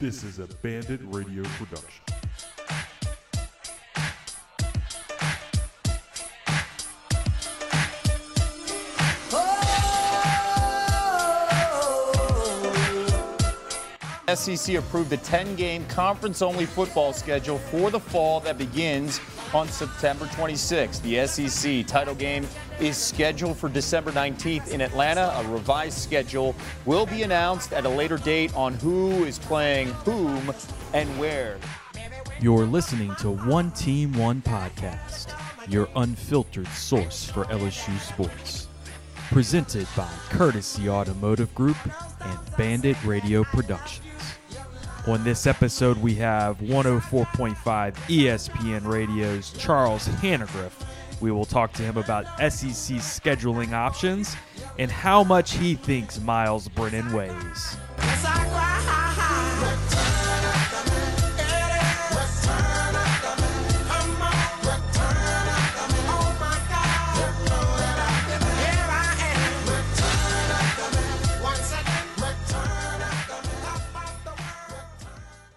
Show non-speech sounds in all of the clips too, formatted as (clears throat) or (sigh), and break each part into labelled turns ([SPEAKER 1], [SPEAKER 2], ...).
[SPEAKER 1] This is a Bandit Radio production.
[SPEAKER 2] SEC approved the 10 game conference only football schedule for the fall that begins on September 26th. The SEC title game is scheduled for December 19th in Atlanta. A revised schedule will be announced at a later date on who is playing whom and where.
[SPEAKER 3] You're listening to One Team One Podcast, your unfiltered source for LSU sports. Presented by Courtesy Automotive Group and Bandit Radio Productions. On this episode, we have 104.5 ESPN Radio's Charles Hanagriff. We will talk to him about SEC scheduling options and how much he thinks Myles Brennan weighs.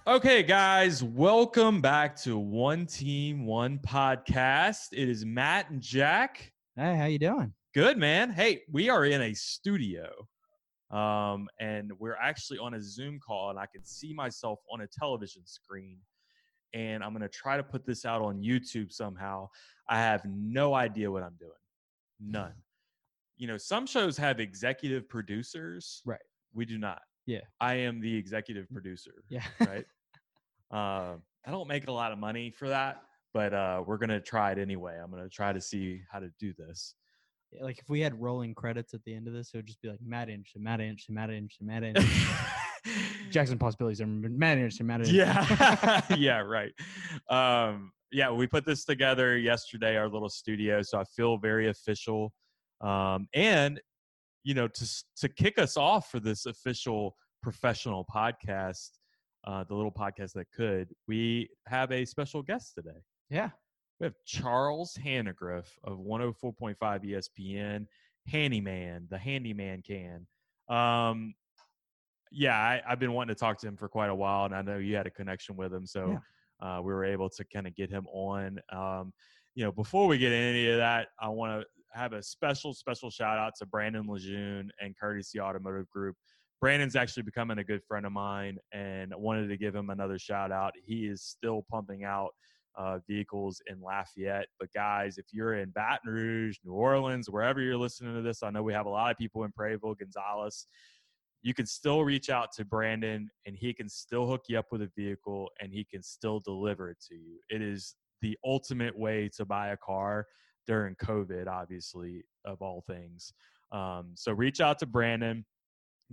[SPEAKER 3] Okay, guys, welcome back to One Team One Podcast. It is Matt and Jack.
[SPEAKER 4] Hey, how you doing?
[SPEAKER 3] Good, man. Hey, we are in a studio, um, and we're actually on a Zoom call, and I can see myself on a television screen. And I'm gonna try to put this out on YouTube somehow. I have no idea what I'm doing. None. (laughs) You know, some shows have executive producers.
[SPEAKER 4] Right.
[SPEAKER 3] We do not.
[SPEAKER 4] Yeah.
[SPEAKER 3] I am the executive producer.
[SPEAKER 4] Yeah.
[SPEAKER 3] Right. (laughs) uh, I don't make a lot of money for that, but uh, we're gonna try it anyway. I'm gonna try to see how to do this.
[SPEAKER 4] Yeah, Like if we had rolling credits at the end of this, it would just be like Matt Inch and Matt Inch and Matt Inch and Matt Inch. (laughs) Jackson possibilities are Matt Inch and Matt Inch.
[SPEAKER 3] yeah (laughs) yeah right um yeah we put this together yesterday our little studio so i feel very official um and you know to to kick us off for this official professional podcast uh the little podcast that could we have a special guest today.
[SPEAKER 4] Yeah.
[SPEAKER 3] we have charles hanagriff of 104.5 espn handyman the handyman can. Um yeah I, i've been wanting to talk to him for quite a while and i know you had a connection with him so uh, we were able to kind of get him on. Um, you know before we get into any of that i want to have a special special shout out to brandon lejeune and courtesy automotive group brandon's actually becoming a good friend of mine and wanted to give him another shout out he is still pumping out uh, vehicles in Lafayette. But guys, if you're in Baton Rouge, New Orleans, wherever you're listening to this, I know we have a lot of people in Prairieville, Gonzales. You can still reach out to Brandon, and he can still hook you up with a vehicle, and he can still deliver it to you. It is the ultimate way to buy a car during COVID, obviously, of all things. Um, so reach out to Brandon.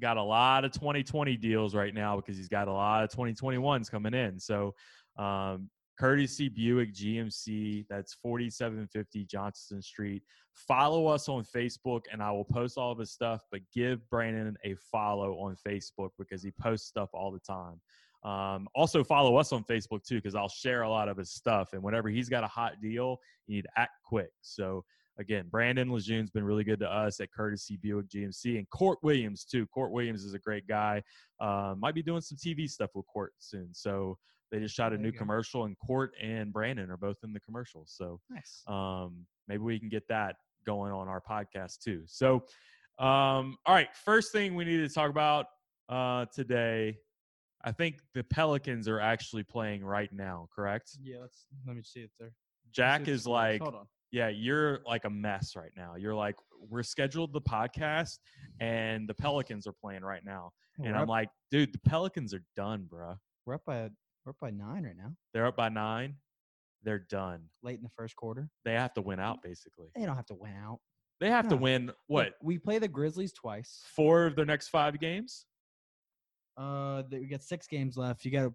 [SPEAKER 3] Got a lot of 2020 deals right now because he's got a lot of 2021s coming in. So um, courtesy Buick GMC. That's 4750 Johnston Street. Follow us on Facebook, and I will post all of his stuff. But give Brandon a follow on Facebook because he posts stuff all the time. Um, also, follow us on Facebook too because I'll share a lot of his stuff. And whenever he's got a hot deal, you need to act quick. So again, Brandon Lejeune's been really good to us at Courtesy Buick GMC and Court Williams too. Court Williams is a great guy. Uh, might be doing some TV stuff with Court soon. So they just shot a
[SPEAKER 4] There
[SPEAKER 3] new commercial, and Court and Brandon are both in the commercial. So
[SPEAKER 4] Nice.
[SPEAKER 3] um, maybe we can get that going on our podcast too. So, um, all right, first thing we need to talk about uh, today. I think the Pelicans are actually playing right now, correct?
[SPEAKER 4] Yeah, let's let me see it there.
[SPEAKER 3] Jack is like,
[SPEAKER 4] hold on.
[SPEAKER 3] Yeah, you're like a mess right now. You're like, we're scheduled the podcast, and the Pelicans are playing right now,
[SPEAKER 4] Oh,
[SPEAKER 3] and
[SPEAKER 4] we're,
[SPEAKER 3] I'm
[SPEAKER 4] up,
[SPEAKER 3] like, dude, the Pelicans are done, bruh.
[SPEAKER 4] we're up by we're up by nine right now.
[SPEAKER 3] They're up by nine. They're done.
[SPEAKER 4] Late in the first quarter.
[SPEAKER 3] They have to win out, basically.
[SPEAKER 4] They don't have to win out.
[SPEAKER 3] They have to win what
[SPEAKER 4] we play the Grizzlies twice.
[SPEAKER 3] four of their next five games.
[SPEAKER 4] Uh, we got six games left. You got to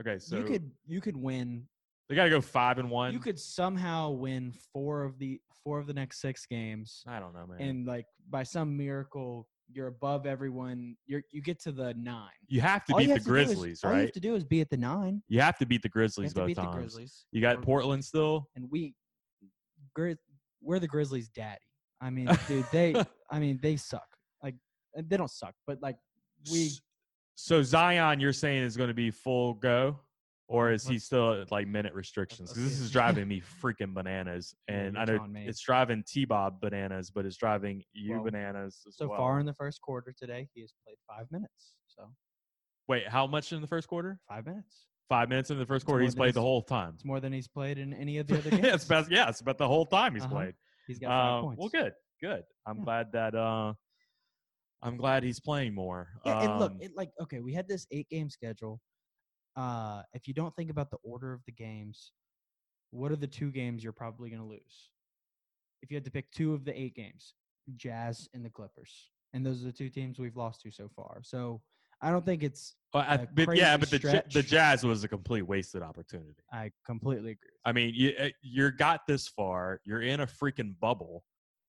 [SPEAKER 3] Okay, so
[SPEAKER 4] you could you could win
[SPEAKER 3] they got to go five and one.
[SPEAKER 4] you could somehow win four of the four of the next six games.
[SPEAKER 3] I don't know, man.
[SPEAKER 4] and like by some miracle you're above everyone. You're you get to the nine.
[SPEAKER 3] You have to
[SPEAKER 4] All you
[SPEAKER 3] beat the
[SPEAKER 4] have to do is-
[SPEAKER 3] Grizzlies,
[SPEAKER 4] all you have to do is be at the nine.
[SPEAKER 3] You have to beat the
[SPEAKER 4] you
[SPEAKER 3] Grizzlies both
[SPEAKER 4] beat the
[SPEAKER 3] times.
[SPEAKER 4] grizzlies.
[SPEAKER 3] You got
[SPEAKER 4] Or-
[SPEAKER 3] Portland still.
[SPEAKER 4] and we Grizz, we're the grizzlies daddy. I mean dude they (laughs) i mean they suck. Like they don't suck but like we
[SPEAKER 3] So Zion, you're saying is going to be full go, or is he still at like minute restrictions? Because this is (laughs) driving me freaking bananas, and I know it's driving T-Bob bananas, but it's driving you
[SPEAKER 4] Well,
[SPEAKER 3] bananas as
[SPEAKER 4] So
[SPEAKER 3] well.
[SPEAKER 4] far in the first quarter today, he has played five minutes. So
[SPEAKER 3] Wait, how much in the first quarter?
[SPEAKER 4] five minutes.
[SPEAKER 3] Five minutes in the first
[SPEAKER 4] It's
[SPEAKER 3] quarter. He's played the whole time.
[SPEAKER 4] It's more than he's played in any of the other (laughs) games.
[SPEAKER 3] yeah, it's about, yeah, it's about the whole time he's
[SPEAKER 4] Uh-huh.
[SPEAKER 3] played.
[SPEAKER 4] He's got five
[SPEAKER 3] Uh,
[SPEAKER 4] points.
[SPEAKER 3] well, good, good. I'm
[SPEAKER 4] Yeah.
[SPEAKER 3] glad that uh, I'm glad he's playing more.
[SPEAKER 4] Yeah, and look,
[SPEAKER 3] Um,
[SPEAKER 4] it like okay, we had this eight game schedule. Uh, if you don't think about the order of the games, what are the two games you're probably going to lose? If you had to pick two of the eight games, Jazz and the Clippers, and those are the two teams we've lost to so far. So I don't think it's.
[SPEAKER 3] Well, I- but yeah, but the the. Jazz was a complete wasted opportunity.
[SPEAKER 4] I completely agree.
[SPEAKER 3] I mean, you uh, you're got this far. You're in a freaking bubble,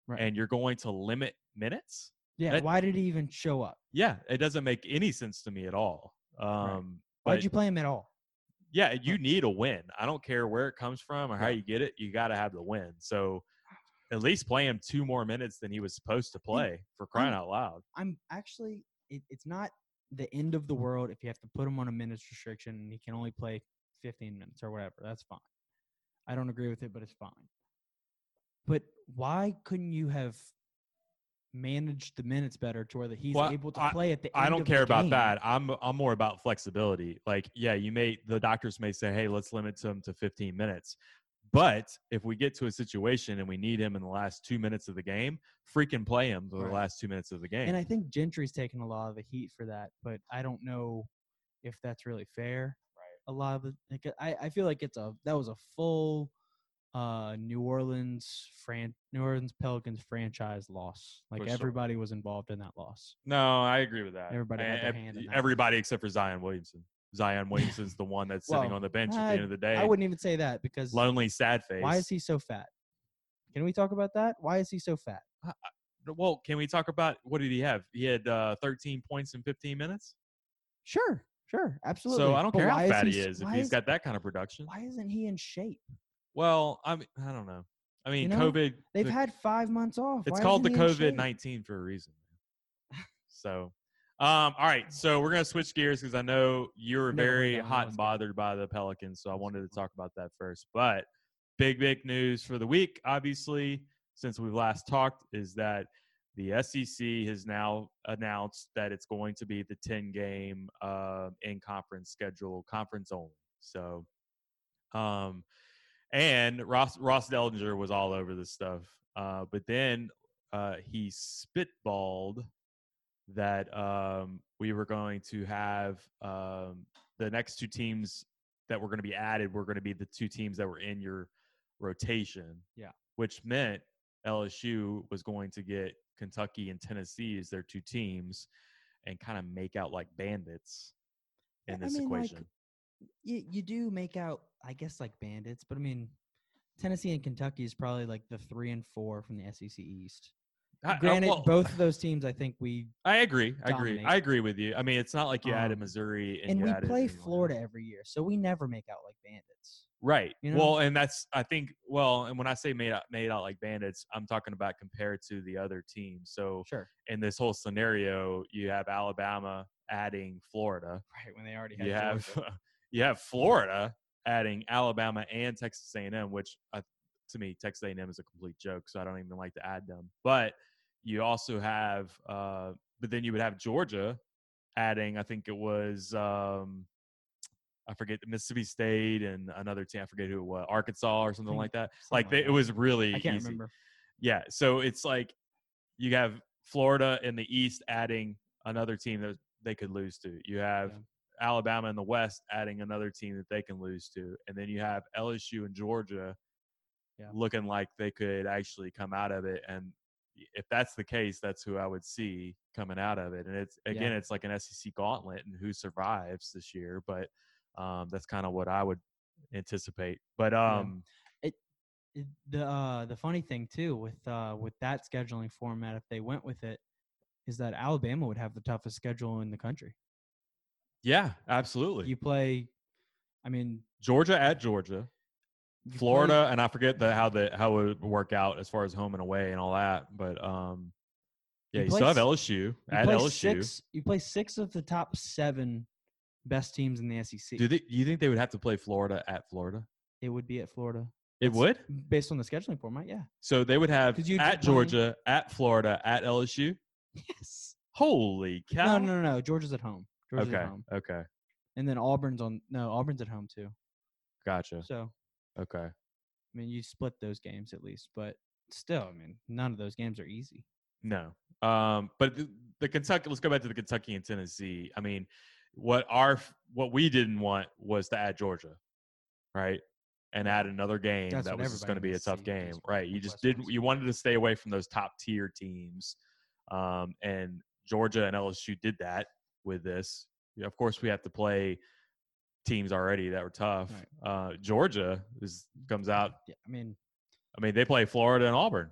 [SPEAKER 4] Right.
[SPEAKER 3] and you're going to limit minutes.
[SPEAKER 4] Yeah,
[SPEAKER 3] that-
[SPEAKER 4] why did he even show up?
[SPEAKER 3] Yeah, it doesn't make any sense to me at all. Um,
[SPEAKER 4] Why'd you play him at all?
[SPEAKER 3] yeah, you need a win. I don't care where it comes from or how you get it. You got to have the win. So at least play him two more minutes than he was supposed to play for crying out loud.
[SPEAKER 4] I'm actually. It, it's not the end of the world if you have to put him on a minutes restriction and he can only play 15 minutes or whatever. That's fine. I don't agree with it, but it's fine. But why couldn't you have managed the minutes better to where that he's
[SPEAKER 3] Well,
[SPEAKER 4] able to
[SPEAKER 3] I-
[SPEAKER 4] play at the end
[SPEAKER 3] I don't care about that. I'm I'm more about flexibility. Like, yeah, you may the doctors may say, hey, let's limit him to 15 minutes. But if we get to a situation and we need him in the last two minutes of the game, freaking play him for the last two minutes of the game.
[SPEAKER 4] And I think Gentry's taken a lot of the heat for that, but I don't know if that's really fair. Right. A lot of the, like, I, I feel like it's a that was a full uh New Orleans fran New Orleans Pelicans franchise loss. Like everybody was involved in that loss.
[SPEAKER 3] no, I agree with that.
[SPEAKER 4] Everybody had their
[SPEAKER 3] And-
[SPEAKER 4] hand in that.
[SPEAKER 3] Everybody except for Zion Williamson. Zion Williamson's the one that's sitting
[SPEAKER 4] Well,
[SPEAKER 3] on the bench at the end of the day.
[SPEAKER 4] I wouldn't even say that because
[SPEAKER 3] lonely, sad face.
[SPEAKER 4] why is he so fat? Can we talk about that? Why is he so fat?
[SPEAKER 3] Well, can we talk about what did he have? He had uh, 13 points in 15 minutes.
[SPEAKER 4] Sure, sure, absolutely.
[SPEAKER 3] So I don't
[SPEAKER 4] But
[SPEAKER 3] care how fat
[SPEAKER 4] he
[SPEAKER 3] he is if he's
[SPEAKER 4] is-
[SPEAKER 3] got that kind of production.
[SPEAKER 4] Why isn't he in shape?
[SPEAKER 3] Well, I mean, I don't know. I mean,
[SPEAKER 4] know,
[SPEAKER 3] COVID.
[SPEAKER 4] They've
[SPEAKER 3] the-
[SPEAKER 4] had five months off.
[SPEAKER 3] It's
[SPEAKER 4] Why
[SPEAKER 3] called the
[SPEAKER 4] isn't he in
[SPEAKER 3] COVID? 19 for a reason. so, um, all right. So we're gonna switch gears because I know you're
[SPEAKER 4] No, we're
[SPEAKER 3] very
[SPEAKER 4] done.
[SPEAKER 3] hot and bothered by the Pelicans. So I wanted to talk about that first. But big, big news for the week, obviously, since we've last talked, is that the SEC has now announced that it's going to be the 10 game uh, in conference schedule, conference only. So, um, and Ross Ross Dellinger was all over this stuff. Uh, but then uh, he spitballed that um, we were going to have um, the next two teams that were going to be added were going to be the two teams that were in your rotation.
[SPEAKER 4] Yeah.
[SPEAKER 3] Which meant LSU was going to get Kentucky and Tennessee as their two teams and kind of make out like bandits in
[SPEAKER 4] I
[SPEAKER 3] this
[SPEAKER 4] mean, like,
[SPEAKER 3] equation.
[SPEAKER 4] You, you do make out, I guess, like bandits, but I mean, Tennessee and Kentucky is probably like the three and four from the SEC East.
[SPEAKER 3] I- I-
[SPEAKER 4] Granted,
[SPEAKER 3] well,
[SPEAKER 4] both of those teams, I think we
[SPEAKER 3] I agree. I agree. I agree with you. I mean, it's not like you added
[SPEAKER 4] Um,
[SPEAKER 3] Missouri and,
[SPEAKER 4] and
[SPEAKER 3] you
[SPEAKER 4] we
[SPEAKER 3] added
[SPEAKER 4] play. Florida every year, so we never make out like bandits.
[SPEAKER 3] Right.
[SPEAKER 4] you know?
[SPEAKER 3] Well, and that's I think well, and when I say made out made out like bandits, I'm talking about compared to the other teams. So
[SPEAKER 4] Sure,
[SPEAKER 3] in this whole scenario, you have Alabama adding Florida.
[SPEAKER 4] right when they already had
[SPEAKER 3] You have
[SPEAKER 4] Georgia.
[SPEAKER 3] You have Florida adding Alabama and Texas A&M, which uh, to me Texas A&M is a complete joke, so I don't even like to add them. But you also have, uh, but then you would have Georgia adding. I think it was um, I forget the Mississippi State and another team. I forget who it was, Arkansas or something like that.
[SPEAKER 4] something
[SPEAKER 3] Like they, it was really
[SPEAKER 4] I can't
[SPEAKER 3] easy.
[SPEAKER 4] remember.
[SPEAKER 3] Yeah, so it's like you have Florida in the East adding another team that they could lose to. You have Alabama in the West adding another team that they can lose to, and then you have LSU and Georgia
[SPEAKER 4] Yeah.
[SPEAKER 3] looking like they could actually come out of it. And if that's the case, that's who I would see coming out of it. And it's again, it's like an SEC gauntlet and who survives this year. But um, that's kind of what I would anticipate. But
[SPEAKER 4] Yeah.
[SPEAKER 3] um,
[SPEAKER 4] it, the uh, the funny thing too with uh, with that scheduling format, if they went with it, is that Alabama would have the toughest schedule in the country.
[SPEAKER 3] Yeah, absolutely.
[SPEAKER 4] You play, I mean,
[SPEAKER 3] Georgia at Georgia.
[SPEAKER 4] you play-
[SPEAKER 3] Florida, and I forget the how the how it would work out as far as home and away and all that. But um, Yeah,
[SPEAKER 4] You
[SPEAKER 3] you
[SPEAKER 4] play
[SPEAKER 3] still have LSU
[SPEAKER 4] You
[SPEAKER 3] at LSU.
[SPEAKER 4] Six, you play six of the top seven best teams in the SEC.
[SPEAKER 3] Do they? You think they would have to play Florida at Florida?
[SPEAKER 4] it would be at Florida.
[SPEAKER 3] It
[SPEAKER 4] That's-
[SPEAKER 3] would.
[SPEAKER 4] based on the scheduling format. Yeah.
[SPEAKER 3] So they would have
[SPEAKER 4] you'd
[SPEAKER 3] at
[SPEAKER 4] be
[SPEAKER 3] Georgia, at Florida, at LSU. (laughs)
[SPEAKER 4] Yes.
[SPEAKER 3] Holy cow!
[SPEAKER 4] No, no, no, no. Georgia's at home. Georgia's
[SPEAKER 3] Okay.
[SPEAKER 4] at home.
[SPEAKER 3] Okay.
[SPEAKER 4] And then Auburn's on. No, Auburn's at home too.
[SPEAKER 3] Gotcha.
[SPEAKER 4] So
[SPEAKER 3] Okay.
[SPEAKER 4] I mean, you split those games at least, but still, I mean, none of those games are easy.
[SPEAKER 3] No. Um, but the, the Kentucky. Let's go back to the Kentucky and Tennessee. I mean, what our what we didn't want was to add Georgia, right? And add another game
[SPEAKER 4] That's
[SPEAKER 3] that was just going to be a tough game, right? You just didn't. You wanted to stay away from those top tier teams, um, and Georgia and LSU did that with this. Of course, we have to play teams already that were tough. Uh, Georgia is comes out.
[SPEAKER 4] Yeah, I mean,
[SPEAKER 3] I mean, they play Florida and Auburn.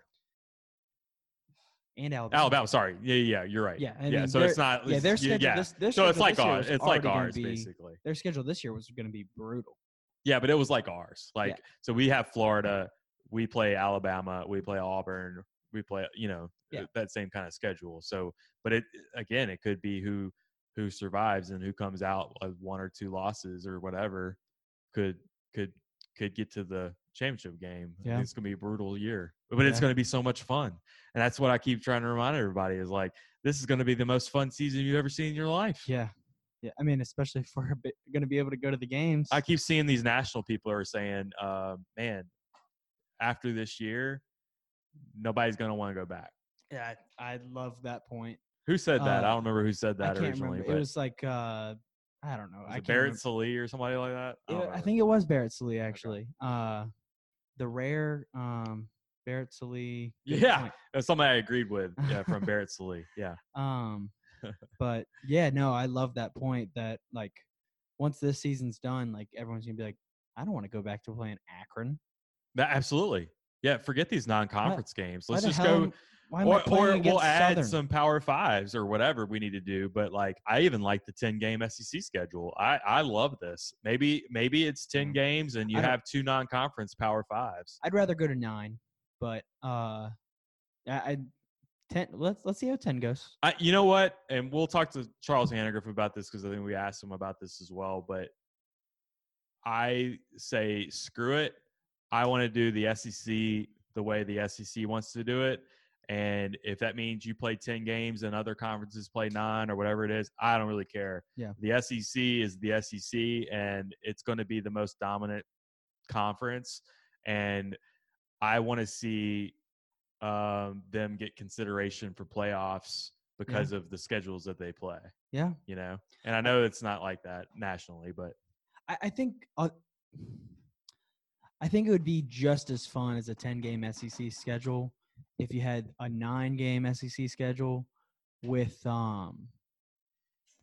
[SPEAKER 4] and Alabama.
[SPEAKER 3] Alabama, sorry. Yeah, yeah, you're right.
[SPEAKER 4] Yeah, I
[SPEAKER 3] yeah.
[SPEAKER 4] mean,
[SPEAKER 3] so it's not.
[SPEAKER 4] Yeah, their schedule.
[SPEAKER 3] yeah.
[SPEAKER 4] This, their
[SPEAKER 3] So it's like ours. It's like ours,
[SPEAKER 4] be-
[SPEAKER 3] basically.
[SPEAKER 4] Their schedule this year was going to be brutal.
[SPEAKER 3] Yeah, but it was like ours. Like so, we have Florida. We play Alabama. We play Auburn. We play, you know,
[SPEAKER 4] Yeah.
[SPEAKER 3] that same kind of schedule. So, but it again, it could be who who survives and who comes out of one or two losses or whatever could could could get to the championship game.
[SPEAKER 4] Yeah.
[SPEAKER 3] It's gonna be a brutal year, but it's gonna be so much fun. And that's what I keep trying to remind everybody is like, this is gonna be the most fun season you've ever seen in your life.
[SPEAKER 4] Yeah, yeah. I mean, especially if we're going to be able to go to the games.
[SPEAKER 3] I keep seeing these national people are saying, uh, man, after this year, nobody's going to want to go back.
[SPEAKER 4] yeah, I, I love that point.
[SPEAKER 3] Who said that? I
[SPEAKER 4] Uh,
[SPEAKER 3] don't remember who said
[SPEAKER 4] I
[SPEAKER 3] that originally.
[SPEAKER 4] remember. It was like uh, I don't know. I
[SPEAKER 3] it Barrett
[SPEAKER 4] remember.
[SPEAKER 3] Sallee or somebody like that? I, don't
[SPEAKER 4] I think it was Barrett Sallee actually. Uh, the rare um Barrett Sallee.
[SPEAKER 3] Yeah. That's something I agreed with yeah, from (laughs) Barrett Sallee. Yeah.
[SPEAKER 4] Um, (laughs) but yeah, no, I love that point that like once this season's done, like everyone's gonna be like, I don't want to go back to playing Akron.
[SPEAKER 3] That, absolutely. Yeah. Forget these non conference games. Let's just
[SPEAKER 4] hell
[SPEAKER 3] go.
[SPEAKER 4] Am- Why am I
[SPEAKER 3] Or, or we'll add
[SPEAKER 4] Southern?
[SPEAKER 3] some power fives or whatever we need to do. But like, I even like the 10 game SEC schedule. I, I love this. Maybe, maybe it's 10
[SPEAKER 4] Mm.
[SPEAKER 3] games and you have two non conference power fives.
[SPEAKER 4] I'd rather go to nine, but uh, I, I ten. Let's let's see how ten goes.
[SPEAKER 3] I, you know what? And we'll talk to Charles Hanagriff about this because I think we asked him about this as well. But I say, screw it. I want to do the SEC the way the SEC wants to do it. And if that means you play 10 games and other conferences play nine or whatever it is, I don't really care.
[SPEAKER 4] Yeah.
[SPEAKER 3] The SEC is the SEC and it's going to be the most dominant conference. And I want to see um, them get consideration for playoffs because of the schedules that they play,
[SPEAKER 4] Yeah,
[SPEAKER 3] you know? And I know it's not like that nationally, but
[SPEAKER 4] I, I think uh, I think it would be just as fun as a ten game SEC schedule if you had a nine game SEC schedule with um,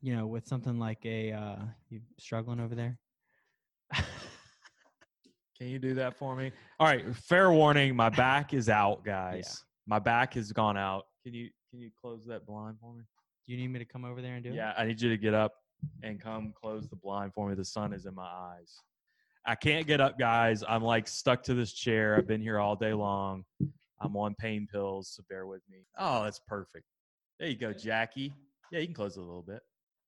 [SPEAKER 4] you know, with something like a uh, you struggling over there.
[SPEAKER 3] Can you do that for me? All right. Fair warning. My back is out, (laughs) guys. My back has gone out. Can you can you close that blind for me?
[SPEAKER 4] Do you need me to come over there and do it?
[SPEAKER 3] Yeah, I need you to get up and come close the blind for me. The sun is in my eyes. I can't get up, guys. I'm like stuck to this chair. I've been here all day long. I'm on pain pills, so bear with me. Oh, that's perfect. There you go, Jackie. Yeah, you can close it a little bit.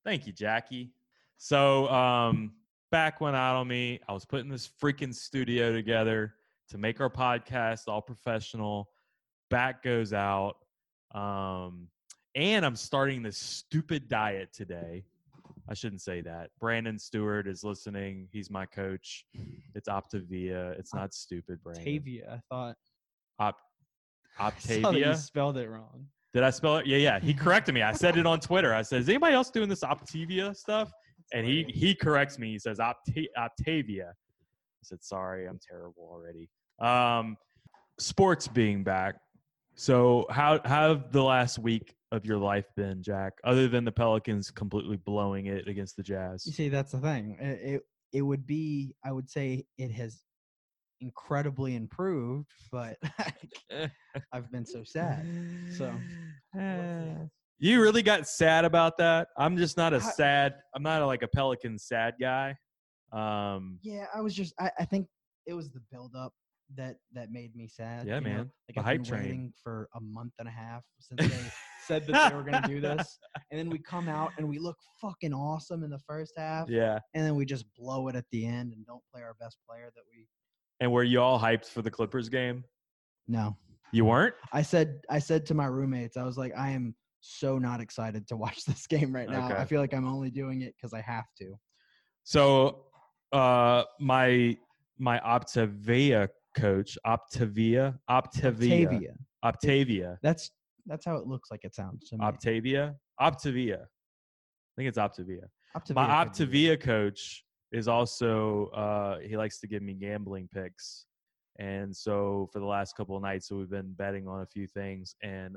[SPEAKER 3] Thank you, Jackie. So, um, back when out on me, I was putting this freaking studio together to make our podcast all professional. Back goes out. Um, and I'm starting this stupid diet today. I shouldn't say that. Brandon Stewart is listening. He's my coach. It's Optavia. It's not stupid, Brandon.
[SPEAKER 4] Octavia. I thought
[SPEAKER 3] Op- Optavia.
[SPEAKER 4] spelled it wrong.
[SPEAKER 3] Did I spell it? Yeah, yeah. He corrected me. I said it on Twitter. I said, "Is anybody else doing this Optavia stuff?" And he he corrects me. He says Opta- Octavia. I said, "Sorry, I'm terrible already." Um, sports being back. So how how have the last week of your life been, Jack? Other than the Pelicans completely blowing it against the Jazz.
[SPEAKER 4] You see, that's the thing. It, it it would be. I would say it has incredibly improved, but (laughs) (laughs) I've been so sad. So
[SPEAKER 3] you really got sad about that. I'm just not a
[SPEAKER 4] I-
[SPEAKER 3] sad. I'm not a, like a Pelican sad guy. Um,
[SPEAKER 4] Yeah, I was just. I, I think it was the buildup that that made me sad.
[SPEAKER 3] Yeah,
[SPEAKER 4] you know?
[SPEAKER 3] man.
[SPEAKER 4] Like
[SPEAKER 3] The
[SPEAKER 4] I've
[SPEAKER 3] hype
[SPEAKER 4] been
[SPEAKER 3] train.
[SPEAKER 4] waiting for a month and a half since (laughs) they said that they were going to do this, and then we come out and we look fucking awesome in the first half,
[SPEAKER 3] Yeah.
[SPEAKER 4] and then we just blow it at the end and don't play our best player that we.
[SPEAKER 3] And were you all hyped for the Clippers game?
[SPEAKER 4] No,
[SPEAKER 3] You weren't?
[SPEAKER 4] I said I said to my roommates, I was like, I am so not excited to (laughs) watch this game right now.
[SPEAKER 3] Okay.
[SPEAKER 4] I feel like I'm only doing it because I have to.
[SPEAKER 3] So uh my my Optavia coach, Optavia, Optavia,
[SPEAKER 4] Octavia.
[SPEAKER 3] Octavia,
[SPEAKER 4] That's that's how it looks like it sounds to me.
[SPEAKER 3] Optavia, Optavia. I think it's Optavia.
[SPEAKER 4] Optavia
[SPEAKER 3] My
[SPEAKER 4] could be it.
[SPEAKER 3] Optavia coach is also uh he likes to give me gambling picks. And so for the last couple of nights, so we've been betting on a few things and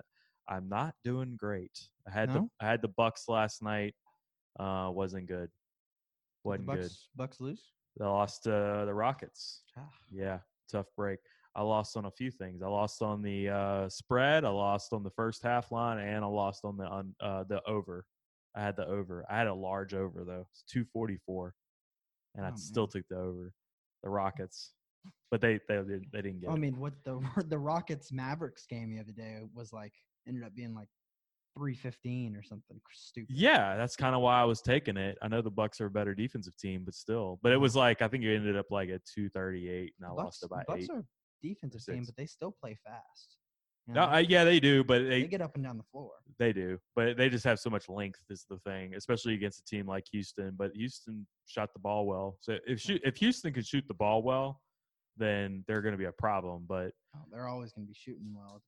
[SPEAKER 3] I'm not doing great. I had
[SPEAKER 4] No?
[SPEAKER 3] the I had the Bucks last night. Uh wasn't good. Wasn't
[SPEAKER 4] Bucks,
[SPEAKER 3] good.
[SPEAKER 4] Bucks lose.
[SPEAKER 3] They lost to the Rockets.
[SPEAKER 4] Ah.
[SPEAKER 3] Yeah, tough break. I lost on a few things. I lost on the uh, spread. I lost on the first half line, and I lost on the on uh, the over. I had the over. I had a large over though. It's two forty four, and I
[SPEAKER 4] Oh,
[SPEAKER 3] still took the over. The Rockets, (laughs) but they they didn't they didn't get.
[SPEAKER 4] I
[SPEAKER 3] it.
[SPEAKER 4] mean, what the (laughs) the Rockets Mavericks game the other day was like ended up being like three fifteen or something stupid.
[SPEAKER 3] Yeah, that's kind of why I was taking it. I know the Bucks are a better defensive team, but still. But it was like I think it ended up like at two thirty eight, and I
[SPEAKER 4] Bucks,
[SPEAKER 3] lost about
[SPEAKER 4] Bucks
[SPEAKER 3] eight.
[SPEAKER 4] are a defensive team, but they still play fast. You
[SPEAKER 3] No, uh, yeah, they do, but
[SPEAKER 4] they
[SPEAKER 3] they
[SPEAKER 4] get up and down the floor.
[SPEAKER 3] They do, but they just have so much length is the thing, especially against a team like Houston. But Houston shot the ball well, so if shoot, if Houston can shoot the ball well, then they're going to be a problem. But
[SPEAKER 4] Oh, they're always going to be shooting well.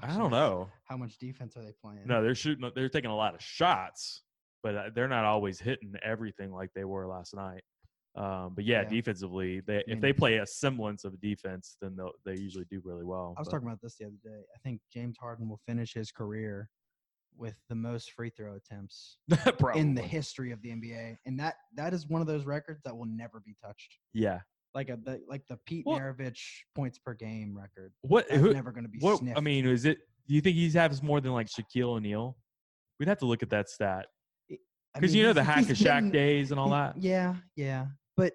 [SPEAKER 3] I don't know.
[SPEAKER 4] How much defense are they playing?
[SPEAKER 3] No, they're shooting. They're taking a lot of shots, but uh, they're not always hitting everything like they were last night. Um, but yeah,
[SPEAKER 4] Yeah.
[SPEAKER 3] defensively, they if
[SPEAKER 4] mean-
[SPEAKER 3] they play a semblance of defense, then they they usually do really well.
[SPEAKER 4] I was
[SPEAKER 3] but-
[SPEAKER 4] talking about this the other day. I think James Harden will finish his career with the most free throw attempts (laughs) in the history of the NBA, and that that is one of those records that will never be touched.
[SPEAKER 3] yeah.
[SPEAKER 4] Like a the, like the Pete
[SPEAKER 3] Well-
[SPEAKER 4] Maravich points per game record.
[SPEAKER 3] What?
[SPEAKER 4] That's
[SPEAKER 3] Who,
[SPEAKER 4] never going to be
[SPEAKER 3] What
[SPEAKER 4] sniffed.
[SPEAKER 3] I mean, is it? Do you think he has more than like Shaquille O'Neal? We'd have to look at that stat
[SPEAKER 4] I
[SPEAKER 3] because
[SPEAKER 4] mean,
[SPEAKER 3] you know the
[SPEAKER 4] hack-a-Shaq
[SPEAKER 3] days and all that.
[SPEAKER 4] Yeah, yeah, but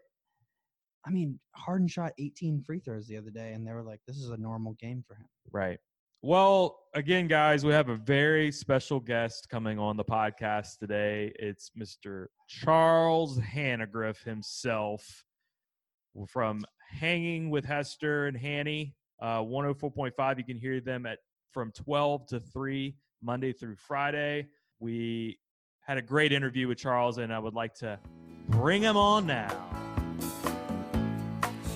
[SPEAKER 4] I mean, Harden shot 18 free throws the other day, and they were like, "This is a normal game for him."
[SPEAKER 3] Right. Well, again, guys, we have a very special guest coming on the podcast today. It's Mr. Charles Hanagriff himself from Hanging with Hester and Hanny. Uh, 104.5. You can hear them at from 12 to 3 Monday through Friday. We had a great interview with Charles, and I would like to bring him on now.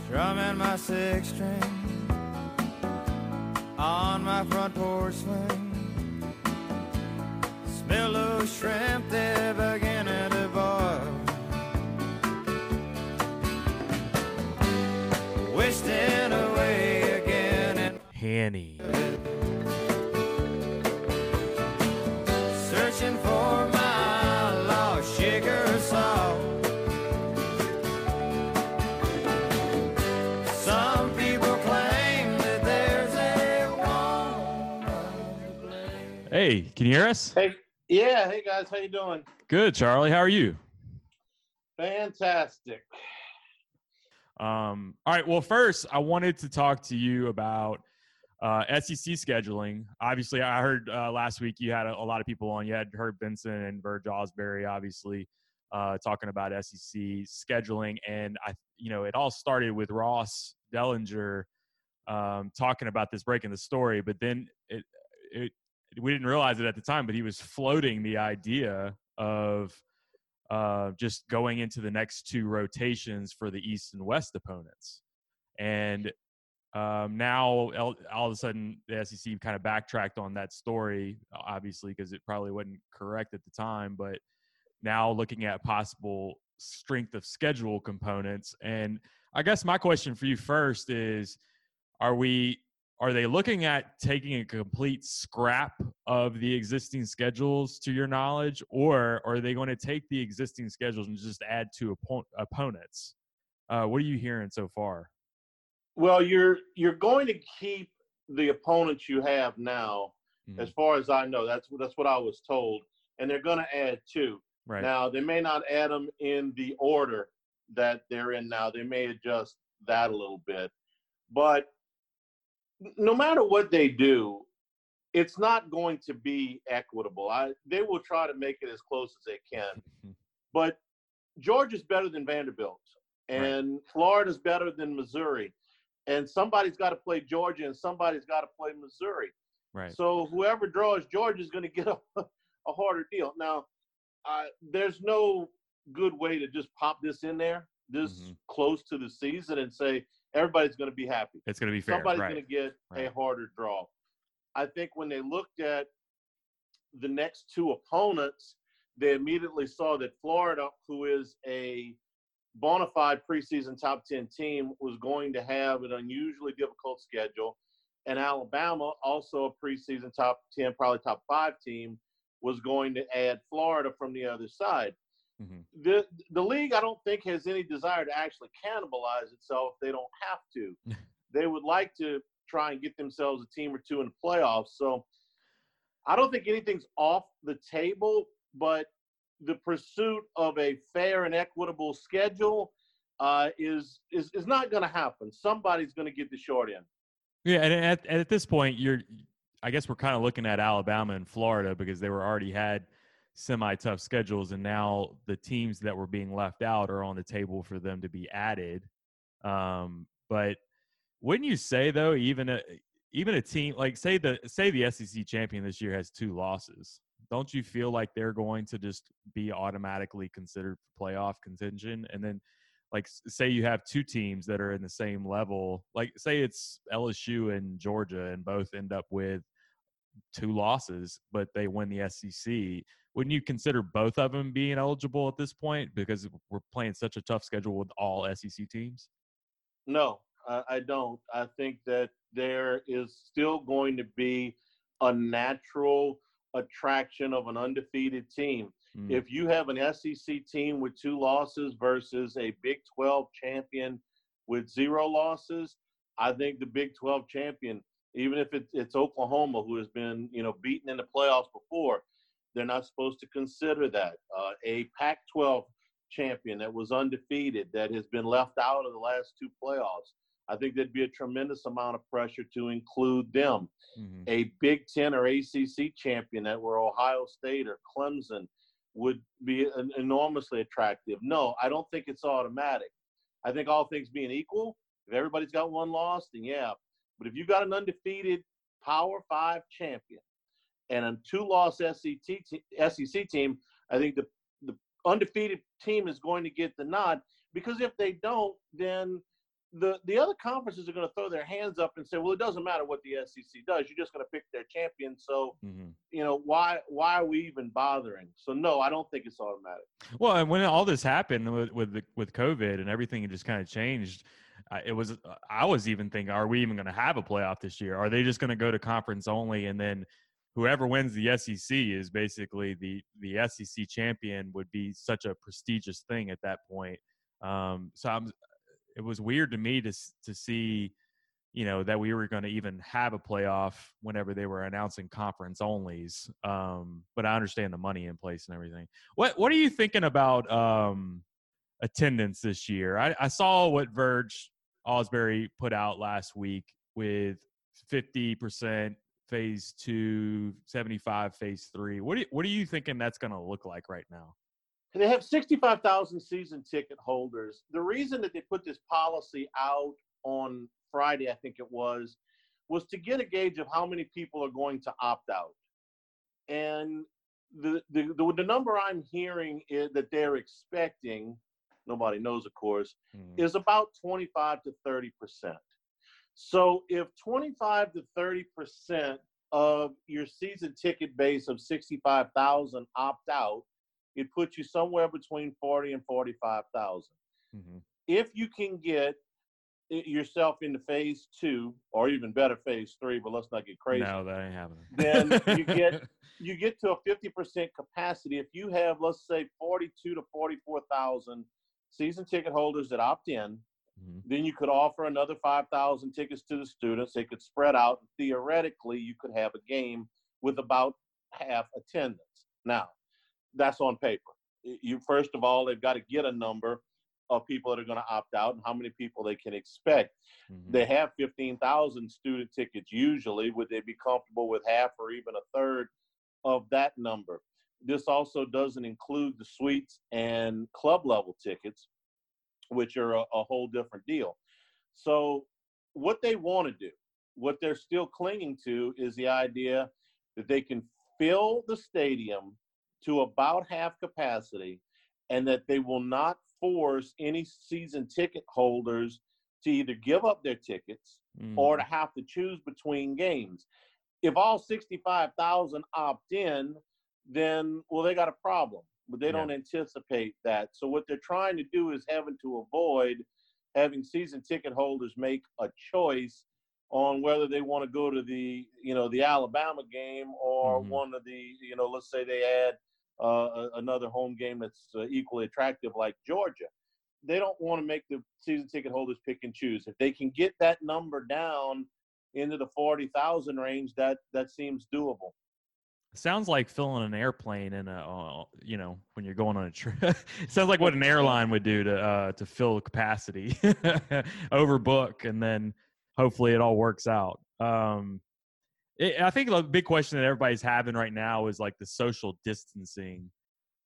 [SPEAKER 5] Strumming my six string on my front porch swing. Smell shrimp, beginning to boil. Wasting away again
[SPEAKER 3] Hanny. Hey, can you hear us?
[SPEAKER 6] Hey, yeah. Hey guys, how you doing?
[SPEAKER 3] Good, Charlie. How are you?
[SPEAKER 6] Fantastic.
[SPEAKER 3] Um, all right. Well, first, I wanted to talk to you about uh, SEC scheduling. Obviously, I heard uh, last week you had a, a lot of people on. You had Herb Vincent and Verge Ausberry, obviously, uh, talking about SEC scheduling, and I, you know, it all started with Ross Dellinger um, talking about this breaking the story, but then it, it, we didn't realize it at the time, but he was floating the idea of uh, just going into the next two rotations for the East and West opponents. And um, now, all, all of a sudden, the SEC kind of backtracked on that story, obviously, because it probably wasn't correct at the time. But now looking at possible strength of schedule components. And I guess my question for you first is are we are they looking at taking a complete scrap of the existing schedules to your knowledge or are they going to take the existing schedules and just add two oppo- opponents uh, what are you hearing so far
[SPEAKER 6] Well, you're you're going to keep the opponents you have now,
[SPEAKER 3] Mhm.
[SPEAKER 6] as far as I know. That's that's what I was told, and they're going to add two.
[SPEAKER 3] right
[SPEAKER 6] Now they may not add them in the order that they're in now. They may adjust that a little bit, but no matter what they do, it's not going to be equitable. I they will try to make it as close as they can, (laughs) but Georgia's better than Vanderbilt, and Florida's better than Missouri, and somebody's got to play Georgia, and somebody's got to play Missouri.
[SPEAKER 3] right.
[SPEAKER 6] So whoever draws Georgia is going (laughs) to get a, a harder deal. Now, uh, there's no good way to just pop this in there this
[SPEAKER 3] Mhm.
[SPEAKER 6] close to the season and say everybody's going to be happy.
[SPEAKER 3] it's going to be fair.
[SPEAKER 6] Somebody's
[SPEAKER 3] right.
[SPEAKER 6] going to get a harder draw. I think when they looked at the next two opponents, they immediately saw that Florida, who is a bona fide preseason top 10 team, was going to have an unusually difficult schedule. And Alabama, also a preseason top 10, probably top five team, was going to add Florida from the other side.
[SPEAKER 3] Mhm.
[SPEAKER 6] The, the league, I don't think, has any desire to actually cannibalize itself. They don't have to. (laughs) they would like to try and get themselves a team or two in the playoffs. So I don't think anything's off the table, but the pursuit of a fair and equitable schedule uh, is, is is not going to happen. Somebody's going to get the short end.
[SPEAKER 3] Yeah, and at, and at this point, you're, I guess we're kind of looking at Alabama and Florida because they were already had semi tough schedules, and now the teams that were being left out are on the table for them to be added. Um, but wouldn't you say though, even a even a team like say the say the SEC champion this year has two losses, don't you feel like they're going to just be automatically considered playoff contention? And then like say you have two teams that are in the same level like say it's lsu and georgia and both end up with two losses but they win the sec wouldn't you consider both of them being eligible at this point because we're playing such a tough schedule with all sec teams
[SPEAKER 6] No, I, don't. I think that there is still going to be a natural attraction of an undefeated team.
[SPEAKER 3] Mm.
[SPEAKER 6] If you have an SEC team with two losses versus a Big 12 champion with zero losses, I think the Big 12 champion, even if it's, it's Oklahoma, who has been you know beaten in the playoffs before, they're not supposed to consider that. Uh, a Pac 12 champion that was undefeated that has been left out of the last two playoffs. I think there'd be a tremendous amount of pressure to include them.
[SPEAKER 3] Mhm.
[SPEAKER 6] A Big Ten or ACC champion that were Ohio State or Clemson would be en- enormously attractive. No, I don't think it's automatic. I think all things being equal, if everybody's got one loss, then yeah. But if you got an undefeated Power Five champion and a two-loss SEC te- SEC team, I think the the undefeated team is going to get the nod because if they don't, then the the other conferences are going to throw their hands up and say, well, it doesn't matter what the SEC does. You're just going to pick their champion. So
[SPEAKER 3] Mhm.
[SPEAKER 6] you know why why are we even bothering? So no, I don't think it's automatic.
[SPEAKER 3] Well, and when all this happened with with, the, with COVID and everything, it just kind of changed. It was I was even thinking, are we even going to have a playoff this year? Are they just going to go to conference only, and then whoever wins the SEC is basically the the SEC champion? Would be such a prestigious thing at that point. Um, so I'm, it was weird to me to to see, you know, that we were going to even have a playoff whenever they were announcing conference onlys. Um, but I understand the money in place and everything. What What are you thinking about um, attendance this year? I, I saw what Verge Ausberry put out last week with fifty percent phase two, 75 phase three. What do What are you thinking that's going to look like right now?
[SPEAKER 6] They have 65,000 season ticket holders. The reason that they put this policy out on Friday, I think it was, was to get a gauge of how many people are going to opt out. And the the, the, the number I'm hearing is that they're expecting, nobody knows, of course,
[SPEAKER 3] Mm.
[SPEAKER 6] is about 25 to 30 percent. So if 25 to 30 percent of your season ticket base of 65,000 opt out, it puts you somewhere between 40 and 45,000.
[SPEAKER 3] Mhm.
[SPEAKER 6] If you can get yourself into phase two, or even better, phase three, but let's not get crazy
[SPEAKER 3] No, that ain't happening.
[SPEAKER 6] Then you get- (laughs) you get to a 50% capacity. If you have, let's say, 42 to 44,000 season ticket holders that opt in,
[SPEAKER 3] Mhm.
[SPEAKER 6] then you could offer another 5,000 tickets to the students. They could spread out. Theoretically, you could have a game with about half attendance. Now, that's on paper. You first of all, they've got to get a number. of people that are going to opt out and how many people they can expect.
[SPEAKER 3] Mhm.
[SPEAKER 6] They have 15,000 student tickets usually. Would they be comfortable with half or even a third of that number? This also doesn't include the suites and club level tickets, which are a, a whole different deal. So, what they want to do, what they're still clinging to, is the idea that they can fill the stadium to about half capacity and that they will not force any season ticket holders to either give up their tickets mm. or to have to choose between games. If all 65,000 opt in, then well they got a problem, but they
[SPEAKER 3] Yeah.
[SPEAKER 6] don't anticipate that. So what they're trying to do is having to avoid having season ticket holders make a choice on whether they want to go to the you know the Alabama game or
[SPEAKER 3] Mhm.
[SPEAKER 6] one of the you know let's say they add uh, another home game that's uh, equally attractive like Georgia. They don't want to make the season ticket holders pick and choose. If they can get that number down into the forty thousand range, that that seems doable.
[SPEAKER 3] Sounds like filling an airplane in a, uh, you know, when you're going on a trip. (laughs) Sounds like what an (laughs) airline would do to uh, to fill capacity, (laughs) overbook, and then hopefully it all works out. Um, it, I think the big question that everybody's having right now is like the social distancing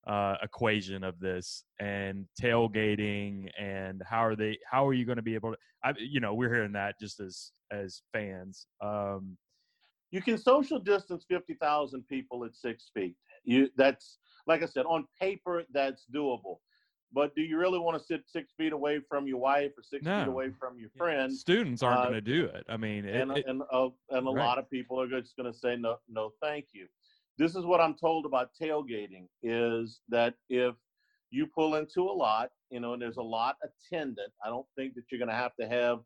[SPEAKER 3] uh, equation of this and tailgating and how are they? How are you going to be able to? I, you know, we're hearing that just as as fans. Um,
[SPEAKER 6] You can social distance fifty thousand people at six feet. You that's like I said on paper that's doable. But do you really want to sit six feet away from your wife or six
[SPEAKER 3] No.
[SPEAKER 6] feet away from your friend?
[SPEAKER 3] students aren't
[SPEAKER 6] uh,
[SPEAKER 3] going to do it. I mean, it,
[SPEAKER 6] and
[SPEAKER 3] it-
[SPEAKER 6] and uh, and a
[SPEAKER 3] right.
[SPEAKER 6] lot of people are just going to say no, no, thank you. This is what I'm told about tailgating: is that if you pull into a lot, you know, and there's a lot attendant, I don't think that you're going to have to have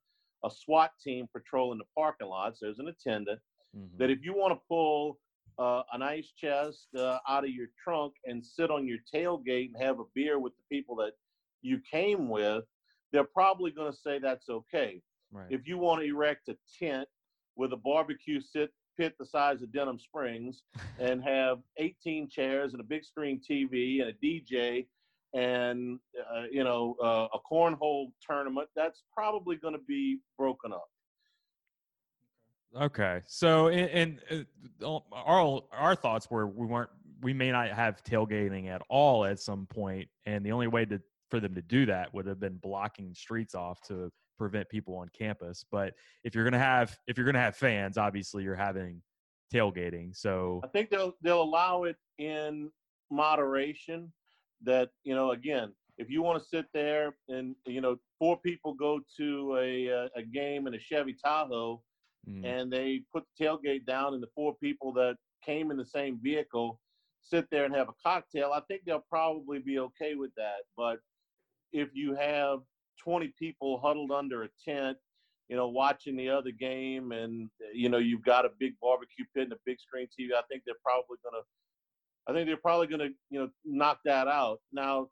[SPEAKER 6] a SWAT team patrolling the parking lots. There's an attendant.
[SPEAKER 3] Mhm.
[SPEAKER 6] That if you want to pull uh, an ice chest uh, out of your trunk and sit on your tailgate and have a beer with the people that you came with, they're probably going to say that's okay
[SPEAKER 3] right.
[SPEAKER 6] if you want to erect a tent with a barbecue sit pit the size of Denham Springs (laughs) and have 18 chairs and a big screen TV and a DJ and uh, you know uh, a cornhole tournament, that's probably going to be broken up.
[SPEAKER 3] Okay, so and, and uh, our our thoughts were we weren't we may not have tailgating at all at some point, and the only way to for them to do that would have been blocking streets off to prevent people on campus. But if you're gonna have if you're gonna have fans, obviously you're having tailgating. So
[SPEAKER 6] I think they'll they'll allow it in moderation. That you know, again, if you want to sit there and you know, four people go to a a, a game in a Chevy Tahoe,
[SPEAKER 3] mm,
[SPEAKER 6] and they put the tailgate down, and the four people that came in the same vehicle sit there and have a cocktail. I think they'll probably be okay with that. But if you have 20 people huddled under a tent, you know, watching the other game, and you know you've got a big barbecue pit and a big screen TV, I think they're probably gonna, I think they're probably gonna, you know, knock that out. Now,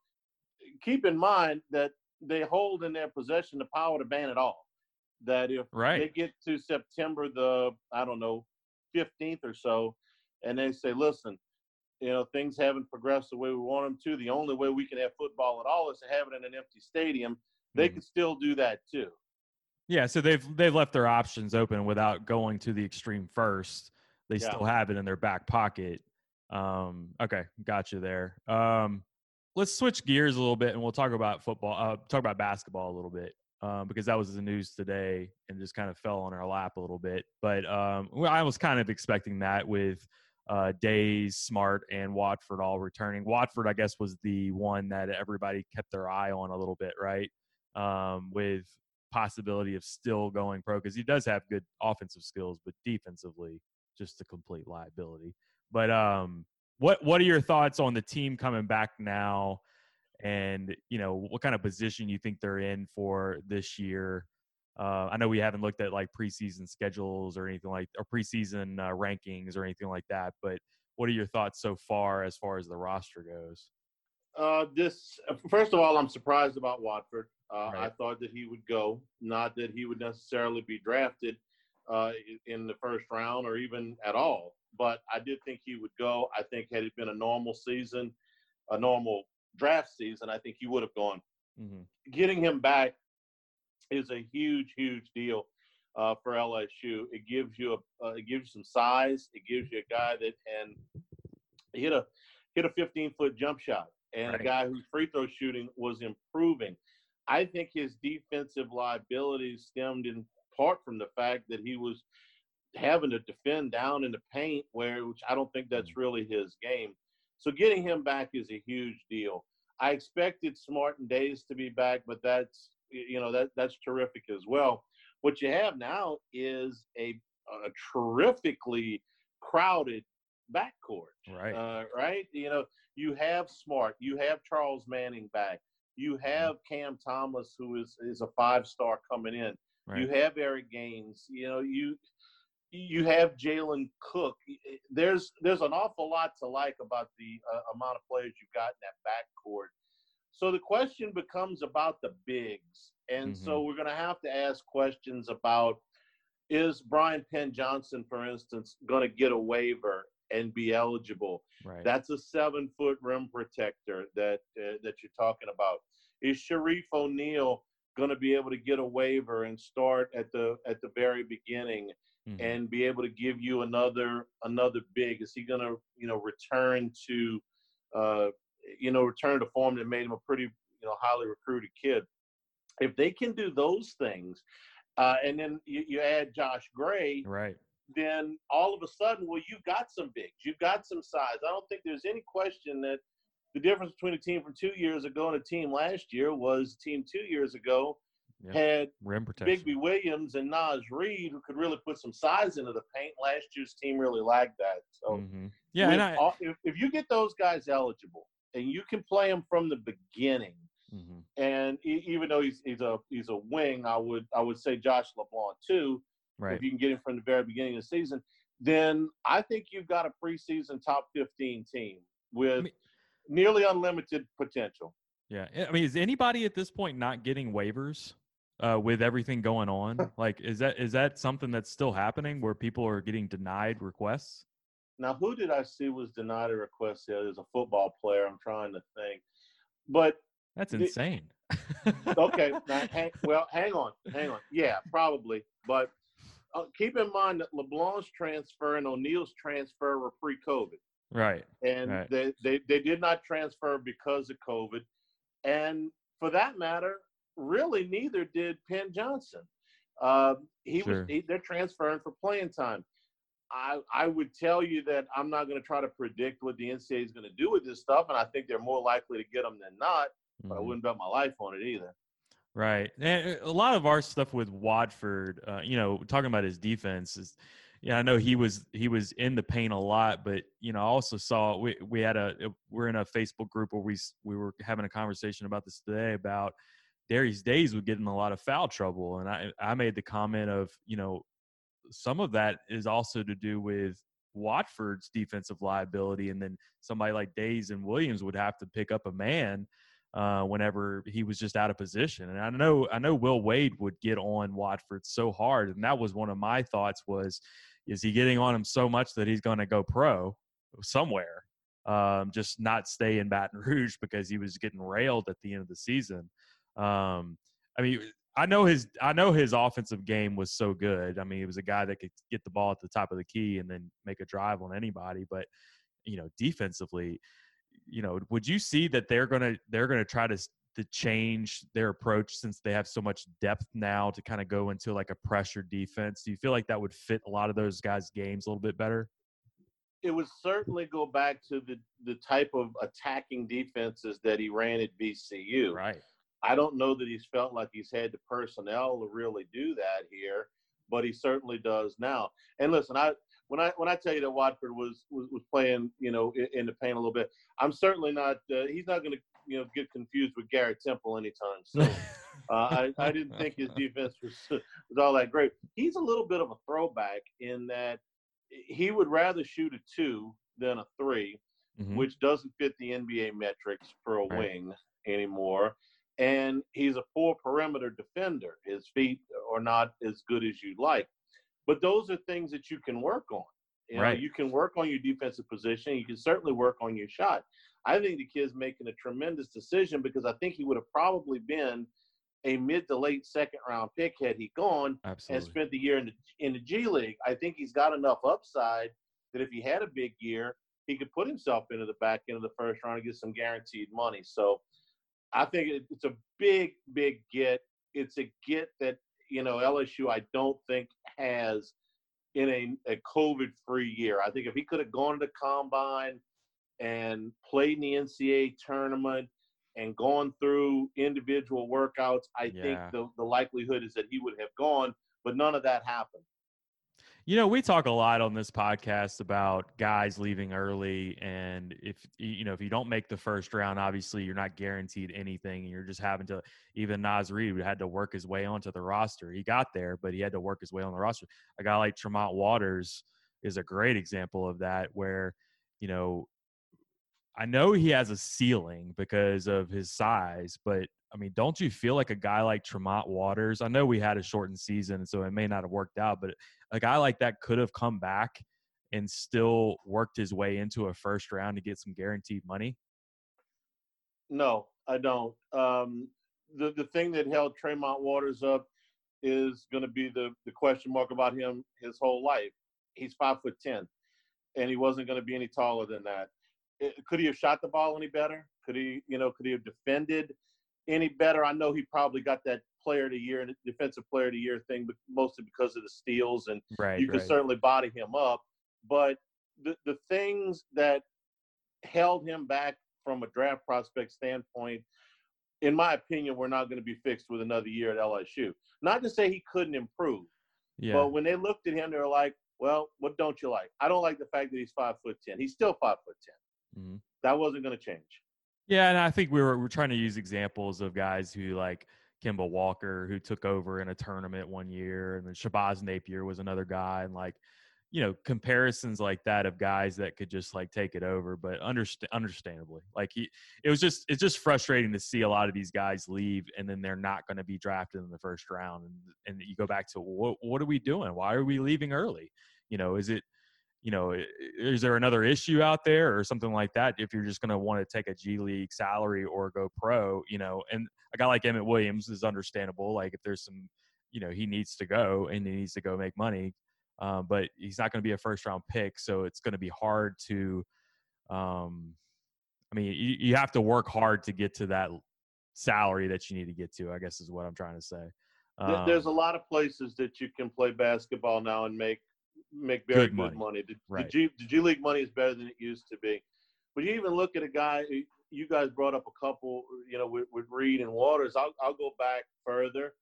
[SPEAKER 6] keep in mind that they hold in their possession the power to ban it all. That if
[SPEAKER 3] right.
[SPEAKER 6] they get to September the I don't know 15th or so, and they say, listen, you know things haven't progressed the way we want them to. The only way we can have football at all is to have it in an empty stadium. They
[SPEAKER 3] Mhm.
[SPEAKER 6] can still do that too.
[SPEAKER 3] yeah. So they've they've left their options open without going to the extreme first. They
[SPEAKER 6] Yeah.
[SPEAKER 3] still have it in their back pocket. Um, okay, got you there. Um, let's switch gears a little bit and we'll talk about football. Uh, talk about basketball a little bit um, because that was the news today and just kind of fell on our lap a little bit. But um, I was kind of expecting that with uh, Days, Smart, and Watford all returning. Watford, I guess, was the one that everybody kept their eye on a little bit, right? Um, with possibility of still going pro because he does have good offensive skills, but defensively, just a complete liability. But um, what what are your thoughts on the team coming back now, and you know what kind of position you think they're in for this year? Uh, I know we haven't looked at like preseason schedules or anything like or preseason uh, rankings or anything like that, but what are your thoughts so far as far as the roster goes?
[SPEAKER 6] Uh, this first of all, I'm surprised about Watford. Uh, I thought that he would go, not that he would necessarily be drafted uh, in the first round or even at all. But I did think he would go. I think had it been a normal season, a normal draft season, I think he would have gone.
[SPEAKER 3] Mhm.
[SPEAKER 6] getting him back is a huge, huge deal uh, for LSU. It gives you a, uh, it gives you some size. It gives you a guy that can hit a hit a 15 foot jump shot, and
[SPEAKER 3] Right.
[SPEAKER 6] a guy whose free throw shooting was improving. I think his defensive liabilities stemmed in part from the fact that he was having to defend down in the paint, where which I don't think that's really his game. So getting him back is a huge deal. I expected Smart and Days to be back, but that's you know that that's terrific as well. What you have now is a, a terrifically crowded backcourt.
[SPEAKER 3] Right.
[SPEAKER 6] Uh, right. You know, you have Smart, you have Charles Manning back, you
[SPEAKER 3] Mm-hmm.
[SPEAKER 6] have Cam Thomas, who is is a five star coming in.
[SPEAKER 3] Right.
[SPEAKER 6] You have Eric Gaines. You know, you you have Jalen Cook. There's there's an awful lot to like about the uh, amount of players you've got in that backcourt. So the question becomes about the bigs, and so we're going to have to ask questions about is Brian Penn Johnson, for instance, going to get a waiver and be eligible?
[SPEAKER 3] right.
[SPEAKER 6] That's a seven foot rim protector that uh, that you're talking about. Is Shareef O'Neal going to be able to get a waiver and start at the at the very beginning
[SPEAKER 3] Mhm.
[SPEAKER 6] and be able to give you another another big? Is he going to you know return to uh, you know return to form that made him a pretty you know highly recruited kid? If they can do those things, uh, and then you, you add Josh Gray,
[SPEAKER 3] right.
[SPEAKER 6] then all of a sudden, well, you've got some bigs, you've got some size. I don't think there's any question that the difference between a team from two years ago and a team last year was a team two years ago
[SPEAKER 3] Yeah.
[SPEAKER 6] had
[SPEAKER 3] Rim protection.
[SPEAKER 6] Bigby Williams and Naz Reid who could really put some size into the paint. Last year's team really lacked that. So
[SPEAKER 3] Mhm. Yeah, and I.
[SPEAKER 6] if, if you get those guys eligible and you can play them from the beginning,
[SPEAKER 3] Mhm.
[SPEAKER 6] and even though he's, he's a he's a wing, I would I would say Josh LeBlanc too
[SPEAKER 3] Right.
[SPEAKER 6] if you can get him from the very beginning of the season, then I think you've got a preseason top 15 team with
[SPEAKER 3] mean-
[SPEAKER 6] nearly unlimited potential.
[SPEAKER 3] Yeah, I mean, is anybody at this point not getting waivers uh, with everything going on? Like, is that is that something that's still happening where people are getting denied requests?
[SPEAKER 6] Now, who did I see was denied a request there? There's a football player. I'm trying to think. But
[SPEAKER 3] That's insane.
[SPEAKER 6] okay, (laughs) now, hang, well, hang on, hang on. Yeah, probably. But uh, keep in mind that LeBlanc's transfer and O'Neal's transfer were pre-COVID.
[SPEAKER 3] right.
[SPEAKER 6] and
[SPEAKER 3] Right.
[SPEAKER 6] they, they they did not transfer because of COVID, and for that matter, really neither did Penn Johnson. Uh, he
[SPEAKER 3] Sure.
[SPEAKER 6] was he, they're transferring for playing time. I I would tell you that I'm not going to try to predict what the NCAA is going to do with this stuff, and I think they're more likely to get them than not. But I
[SPEAKER 3] Mhm.
[SPEAKER 6] wouldn't bet my life on it either.
[SPEAKER 3] Right. And a lot of our stuff with Watford, uh, you know, talking about his defense is, yeah, I know he was he was in the paint a lot, but you know, I also saw we we had a we're in a Facebook group where we we were having a conversation about this today about Darius Days would get in a lot of foul trouble, and I I made the comment of you know some of that is also to do with Watford's defensive liability, and then somebody like Days and Williams would have to pick up a man uh, whenever he was just out of position. And I know I know Will Wade would get on Watford so hard, and that was one of my thoughts was, is he getting on him so much that he's going to go pro somewhere, um, just not stay in Baton (laughs) Rouge because he was getting railed at the end of the season. Um, I mean. I know his I know his offensive game was so good. I mean, he was a guy that could get the ball at the top of the key and then make a drive on anybody. But you know, defensively, you know, would you see that they're gonna they're gonna try to to change their approach since they have so much depth now to kind of go into like a pressure defense? Do you feel like that would fit a lot of those guys' games a little bit better?
[SPEAKER 6] It would certainly go back to the the type of attacking defenses that he ran at VCU.
[SPEAKER 3] Right.
[SPEAKER 6] I don't know that he's felt like he's had the personnel to really do that here, but he certainly does now. And listen, I when I when I tell you that Watford was was, was playing, you know, in, in the paint a little bit, I'm certainly not. Uh, he's not going to you know get confused with Garrett Temple anytime (laughs) soon. uh, I I didn't think his defense was was all that great. He's a little bit of a throwback in that he would rather shoot a two than a 3
[SPEAKER 3] Mhm.
[SPEAKER 6] which doesn't fit the NBA metrics for a
[SPEAKER 3] Right.
[SPEAKER 6] wing anymore. And he's a poor perimeter defender. His feet are not as good as you'd like. But those are things that you can work on. You, know,
[SPEAKER 3] Right.
[SPEAKER 6] you can work on your defensive position. You can certainly work on your shot. I think the kid's making a tremendous decision because I think he would have probably been a mid to late second round pick had he gone
[SPEAKER 3] Absolutely.
[SPEAKER 6] and spent the year in the, in the G League. I think he's got enough upside that if he had a big year, he could put himself into the back end of the first round and get some guaranteed money. So I think it's a big, big get. It's a get that, you know, LSU, I don't think has in a, a COVID free year. I think if he could have gone to the combine and played in the NCAA tournament and gone through individual workouts, I think the, the likelihood is that he would have gone, but none of that happened.
[SPEAKER 3] You know, we talk a lot on this podcast about guys leaving early, and if you know if you don't make the first round, obviously you're not guaranteed anything, and you're just having to. Even Naz Reid had to work his way onto the roster. He got there, but he had to work his way on the roster. A guy like Tremont Waters is a great example of that, where you know I know he has a ceiling because of his size, but I mean, don't you feel like a guy like Tremont Waters? I know we had a shortened season, so it may not have worked out, but a guy like that could have come back and still worked his way into a first round to get some guaranteed money.
[SPEAKER 6] No, I don't. Um, the the thing that held Tremont Waters up is going to be the the question mark about him his whole life. He's five foot ten, and he wasn't going to be any taller than that. Could he have shot the ball any better? Could he, you know, could he have defended any better? I know he probably got that player of the year and defensive player of the year thing, but mostly because of the steals and
[SPEAKER 3] Right.
[SPEAKER 6] you could
[SPEAKER 3] right.
[SPEAKER 6] certainly body him up. But the the things that held him back from a draft prospect standpoint, in my opinion, were not going to be fixed with another year at LSU. Not to say he couldn't improve,
[SPEAKER 3] yeah.
[SPEAKER 6] but when they looked at him, they were like, "Well, what don't you like? I don't like the fact that he's five foot ten. He's still five foot 10
[SPEAKER 3] Mhm.
[SPEAKER 6] That wasn't going to change."
[SPEAKER 3] Yeah, and I think we were we're trying to use examples of guys who like Kemba Walker, who took over in a tournament one year, and then Shabazz Napier was another guy, and like you know comparisons like that of guys that could just like take it over, but underst- understandably, like he, it was just it's just frustrating to see a lot of these guys leave, and then they're not going to be drafted in the first round, and and you go back to what what are we doing? Why are we leaving early? You know, is it you know, is there another issue out there or something like that? If you're just going to want to take a G League salary or go pro, you know, and a guy like Emmett Williams is understandable. Like if there's some, you know, he needs to go and he needs to go make money, um, but he's not going to be a first round pick, so it's going to be hard to. Um, I mean, you, you have to work hard to get to that salary that you need to get to. I guess is what I'm trying to say.
[SPEAKER 6] There- There's a
[SPEAKER 3] Um,
[SPEAKER 6] lot of places that you can play basketball now and make make very
[SPEAKER 3] Good
[SPEAKER 6] good,
[SPEAKER 3] money.
[SPEAKER 6] money. The,
[SPEAKER 3] Right.
[SPEAKER 6] the, G, the G League money is better than it used to be. But you even look at a guy. You guys brought up a couple, you know, with, with Reid and Waters. I'll I'll go back further.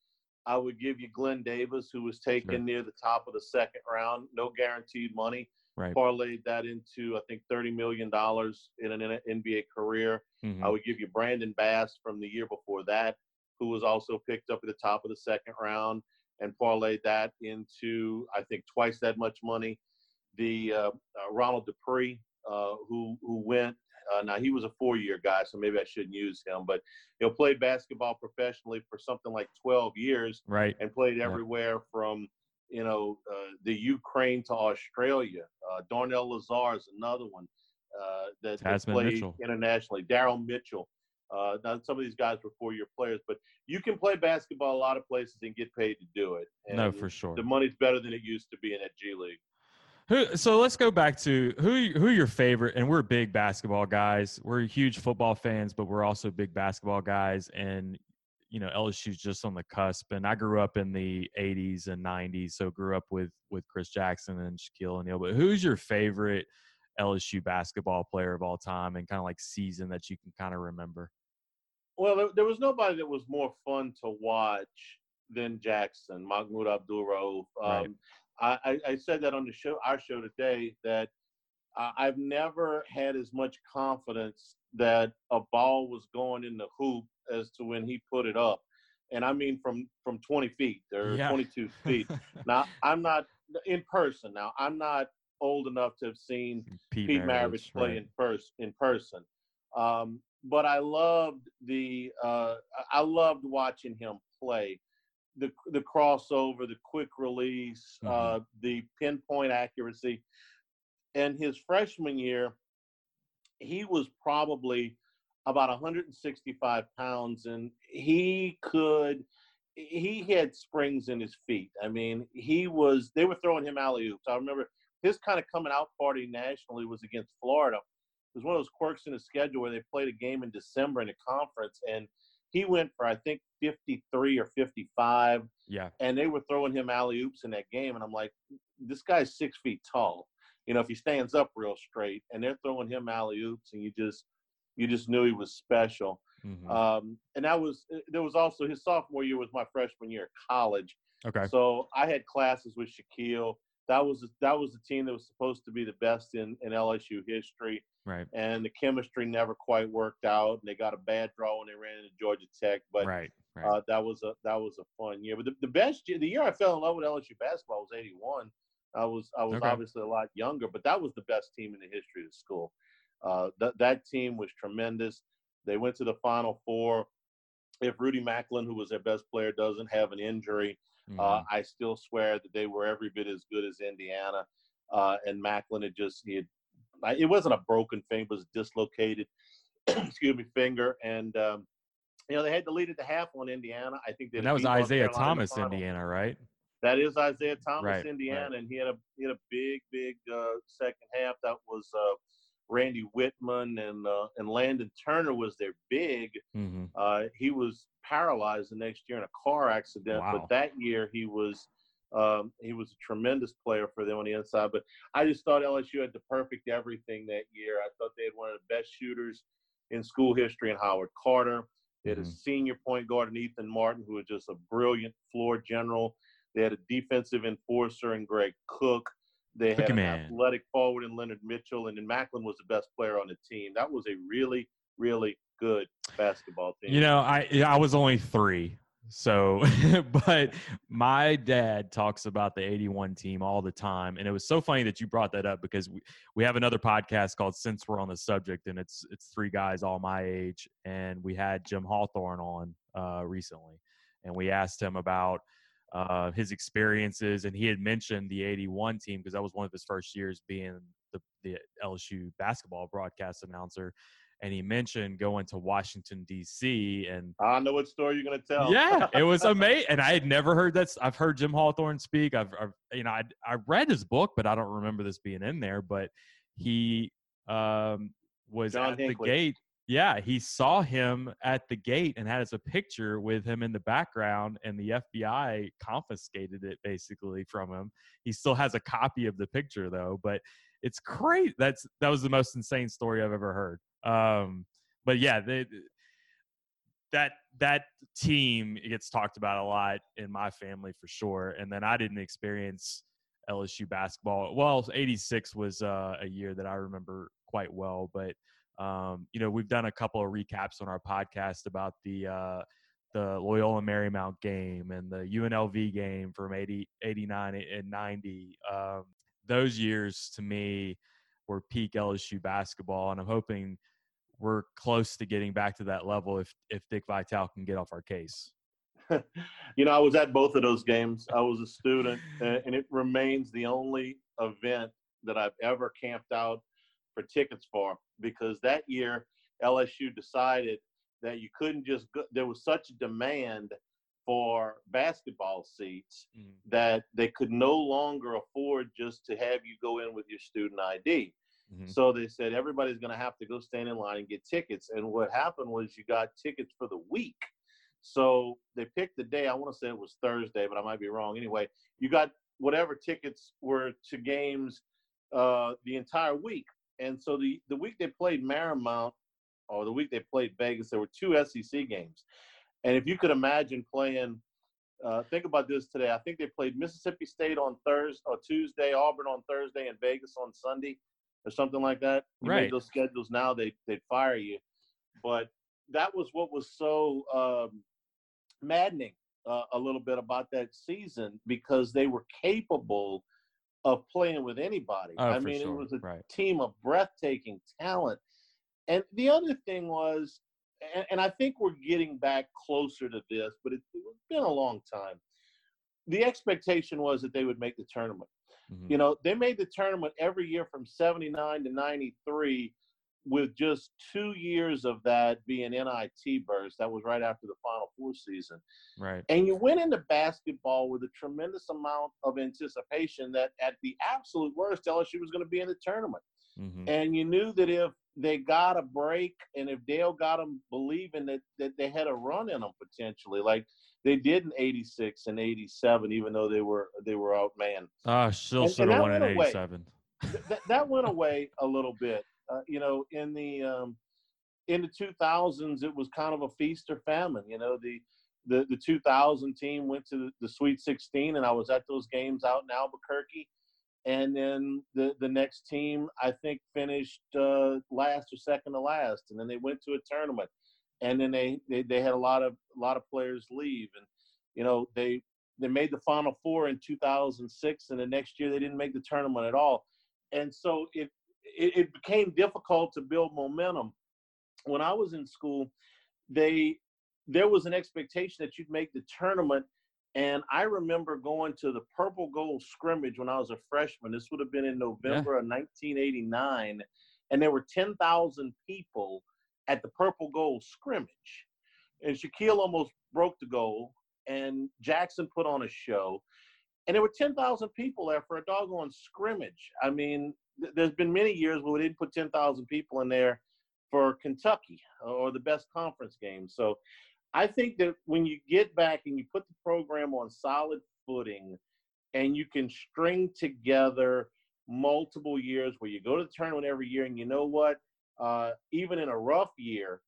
[SPEAKER 6] I would give you Glen Davis, who was taken
[SPEAKER 3] Sure.
[SPEAKER 6] near the top of the second round, no guaranteed money.
[SPEAKER 3] right.
[SPEAKER 6] Parlayed that into I think thirty million dollars in an NBA career.
[SPEAKER 3] Mhm.
[SPEAKER 6] I would give you Brandon Bass from the year before that, who was also picked up at the top of the second round, and parlayed that into I think twice that much money. The uh, uh, Ronald Dupree, uh, who who went. Uh, now he was a four-year guy, so maybe I shouldn't use him. But he'll play basketball professionally for something like 12 years,
[SPEAKER 3] Right.
[SPEAKER 6] and played
[SPEAKER 3] Yeah.
[SPEAKER 6] everywhere from you know uh, the Ukraine to Australia. Uh, Darnell Lazare is another one uh, that, that played
[SPEAKER 3] Mitchell.
[SPEAKER 6] internationally. Darrell Mitchell. Uh, now some of these guys were four-year players, but you can play basketball a lot of places and get paid to do it.
[SPEAKER 3] No, for sure.
[SPEAKER 6] The money's better than it used to be in that G League.
[SPEAKER 3] Who, so let's go back to who who your favorite and we're big basketball guys. We're huge football fans, but we're also big basketball guys and you know LSU's just on the cusp and I grew up in the 80s and 90s so grew up with with Chris Jackson and Shaquille O'Neal. But who's your favorite LSU basketball player of all time and kind of like season that you can kind of remember?
[SPEAKER 6] Well, there, there was nobody that was more fun to watch than Jackson, Mahmoud Abdul Rauf.
[SPEAKER 3] Right.
[SPEAKER 6] Um, I, I, said that on the show, our show today, that I've never had as much confidence that a ball was going in the hoop as to when he put it up, and I mean from from 20 feet or
[SPEAKER 3] Yeah.
[SPEAKER 6] 22 (laughs) feet. now I'm not in person. Now I'm not old enough to have seen
[SPEAKER 3] Pete,
[SPEAKER 6] Pete Maravich play
[SPEAKER 3] right.
[SPEAKER 6] in person in person. Um, but I loved the uh, I- loved watching him play. The the crossover, the quick release, uh, the pinpoint accuracy. And his freshman year, he was probably about 165 pounds, and he could. He had springs in his feet. I mean, he was. They were throwing him alley oops. I remember his kind of coming out party nationally was against Florida. It was one of those quirks in the schedule where they played a game in December in a conference, and he went for I think 53 or 55,
[SPEAKER 3] Yeah.
[SPEAKER 6] and they were throwing him alley oops in that game, and I'm like, this guy's six feet tall. You know, if he stands up real straight, and they're throwing him alley oops, and you just you just knew he was special.
[SPEAKER 3] Mhm.
[SPEAKER 6] Um, and that was there was also his sophomore year was my freshman year at college.
[SPEAKER 3] okay.
[SPEAKER 6] So I had classes with Shaquille. That was that was the team that was supposed to be the best in, in LSU history,
[SPEAKER 3] Right.
[SPEAKER 6] and the chemistry never quite worked out. And they got a bad draw when they ran into Georgia Tech, but
[SPEAKER 3] right. Right.
[SPEAKER 6] uh, that was a that was a fun year. But the, the best year, the year I fell in love with LSU basketball was '81. I was I was
[SPEAKER 3] Okay.
[SPEAKER 6] obviously a lot younger, but that was the best team in the history of the school. Uh, that that team was tremendous. They went to the Final Four. If Rudy Macklin, who was their best player, doesn't have an injury, uh,
[SPEAKER 3] Mhm.
[SPEAKER 6] I still swear that they were every bit as good as Indiana. Uh, and Macklin had just he had, I- it wasn't a broken finger, it was dislocated, (clears throat) excuse me, finger, and um, you know they had to lead at the half on Indiana. I think
[SPEAKER 3] that was Isiah
[SPEAKER 6] Carolina
[SPEAKER 3] Thomas. Indiana, right?
[SPEAKER 6] That is Isiah Thomas,
[SPEAKER 3] Right,
[SPEAKER 6] Indiana, and he had a he had a big, big uh, second half. That was uh, Randy Wittman and uh, and Landon Turner was their big.
[SPEAKER 3] hmm
[SPEAKER 6] Uh, he was paralyzed the next year in a car accident,
[SPEAKER 3] Wow.
[SPEAKER 6] but that year he was um, he was a tremendous player for them on the inside. But I just thought LSU had the perfect everything that year. I thought they had one of the best shooters in school history in Howard Carter. They had a
[SPEAKER 3] Mhm.
[SPEAKER 6] senior point guard in Ethan Martin, who was just a brilliant floor general. They had a defensive enforcer in Greg Cook. They had an athletic forward in Leonard Mitchell, and then Macklin was the best player on the team. That was a really, really good basketball team.
[SPEAKER 3] You know, I I was only three, so (laughs) but my dad talks about the '81 team all the time, and it was so funny that you brought that up because we we have another podcast called Since We're on the Subject, and it's it's three guys all my age, and we had Jim Hawthorne on uh, recently, and we asked him about uh, his experiences, and he had mentioned the '81 team because that was one of his first years being the the LSU basketball broadcast announcer and he mentioned going to Washington D.C. and
[SPEAKER 6] I know what story you're gonna tell.
[SPEAKER 3] yeah, it was amazing. (laughs) And I had never heard that. I've heard Jim Hawthorne speak. I've, I've you know, I I read his book, but I don't remember this being in there. But he um, was
[SPEAKER 6] John
[SPEAKER 3] at the gate. Yeah, he saw him at the gate and had us a picture with him in the background, and the FBI confiscated it basically from him. He still has a copy of the picture though, but it's great. That's that was the most insane story I've ever heard. Um, but yeah, they, that that team gets talked about a lot in my family for sure. And then I didn't experience LSU basketball. Well, '86 was uh, a year that I remember quite well, but um, you know we've done a couple of recaps on our podcast about the uh, the Loyola Marymount game and the UNLV game from 80, 89 and 90. Um, those years to me were peak LSU basketball, and I'm hoping we're close to getting back to that level if if Dick Vitale can get off our case. (laughs)
[SPEAKER 6] you know, I was at both of those games. I was a student, and it remains the only event that I've ever camped out for tickets for because that year LSU decided that you couldn't just go, there was such a demand for basketball seats
[SPEAKER 3] Mm.
[SPEAKER 6] that they could no longer afford just to have you go in with your student ID.
[SPEAKER 3] Mhm.
[SPEAKER 6] So they said everybody's going to have to go stand in line and get tickets. And what happened was you got tickets for the week. So they picked the day. I want to say it was Thursday, but I might be wrong. Anyway, you got whatever tickets were to games uh, the entire week. And so the the week they played Marymount, or the week they played Vegas, there were two SEC games. And if you could imagine playing, uh, think about this today. I think they played Mississippi State on Thursday or Tuesday, Auburn on Thursday, and Vegas on Sunday, or something like that. You
[SPEAKER 3] Right.
[SPEAKER 6] those schedules now, they they'd fire you. But that was what was so um, maddening uh, a little bit about that season because they were capable of playing with anybody.
[SPEAKER 3] Oh,
[SPEAKER 6] I mean,
[SPEAKER 3] sure.
[SPEAKER 6] it was a
[SPEAKER 3] right.
[SPEAKER 6] team of breathtaking talent. And the other thing was, and, and I think we're getting back closer to this, but it, it's been a long time. The expectation was that they would make the tournament.
[SPEAKER 3] Mhm.
[SPEAKER 6] You know, they made the tournament every year from 79 to 93 with just two years of that being NIT burst, that was right after the Final Four season.
[SPEAKER 3] Right.
[SPEAKER 6] And you went into basketball with a tremendous amount of anticipation that at the absolute worst, LSU was going to be in the tournament.
[SPEAKER 3] hmm
[SPEAKER 6] And you knew that if they got a break and if Dale got them believing that, that they had a run in them potentially, like they did in 86 and 87, even though they were they were outmanned.
[SPEAKER 3] Oh, still
[SPEAKER 6] And- and
[SPEAKER 3] should have
[SPEAKER 6] that
[SPEAKER 3] won in
[SPEAKER 6] went away.
[SPEAKER 3] '87.
[SPEAKER 6] That, that went away a little bit. Uh, you know, in the um, in the 2000s, it was kind of a feast or famine. You know, the the, the 2000 team went to the, the Sweet 16, and I was at those games out in Albuquerque. And then the the next team, I think, finished uh, last or second to last, and then they went to a tournament, and then they, they they had a lot of a lot of players leave, and you know they they made the Final Four in 2006, and the next year they didn't make the tournament at all, and so it it, it became difficult to build momentum. When I was in school, they there was an expectation that you'd make the tournament. And I remember going to the Purple Gold scrimmage when I was a freshman. This would have been in November of 1989. And there were 10,000 people at the Purple Gold scrimmage. And Shaquille almost broke the goal. And Jackson put on a show. And there were 10,000 people there for a doggone scrimmage. I mean, th- there's been many years where we didn't put 10,000 people in there for Kentucky uh, or the best conference game. So I think that when you get back and you put the program on solid footing and you can string together multiple years where you go to the tournament every year and you know what, uh, even in a rough year,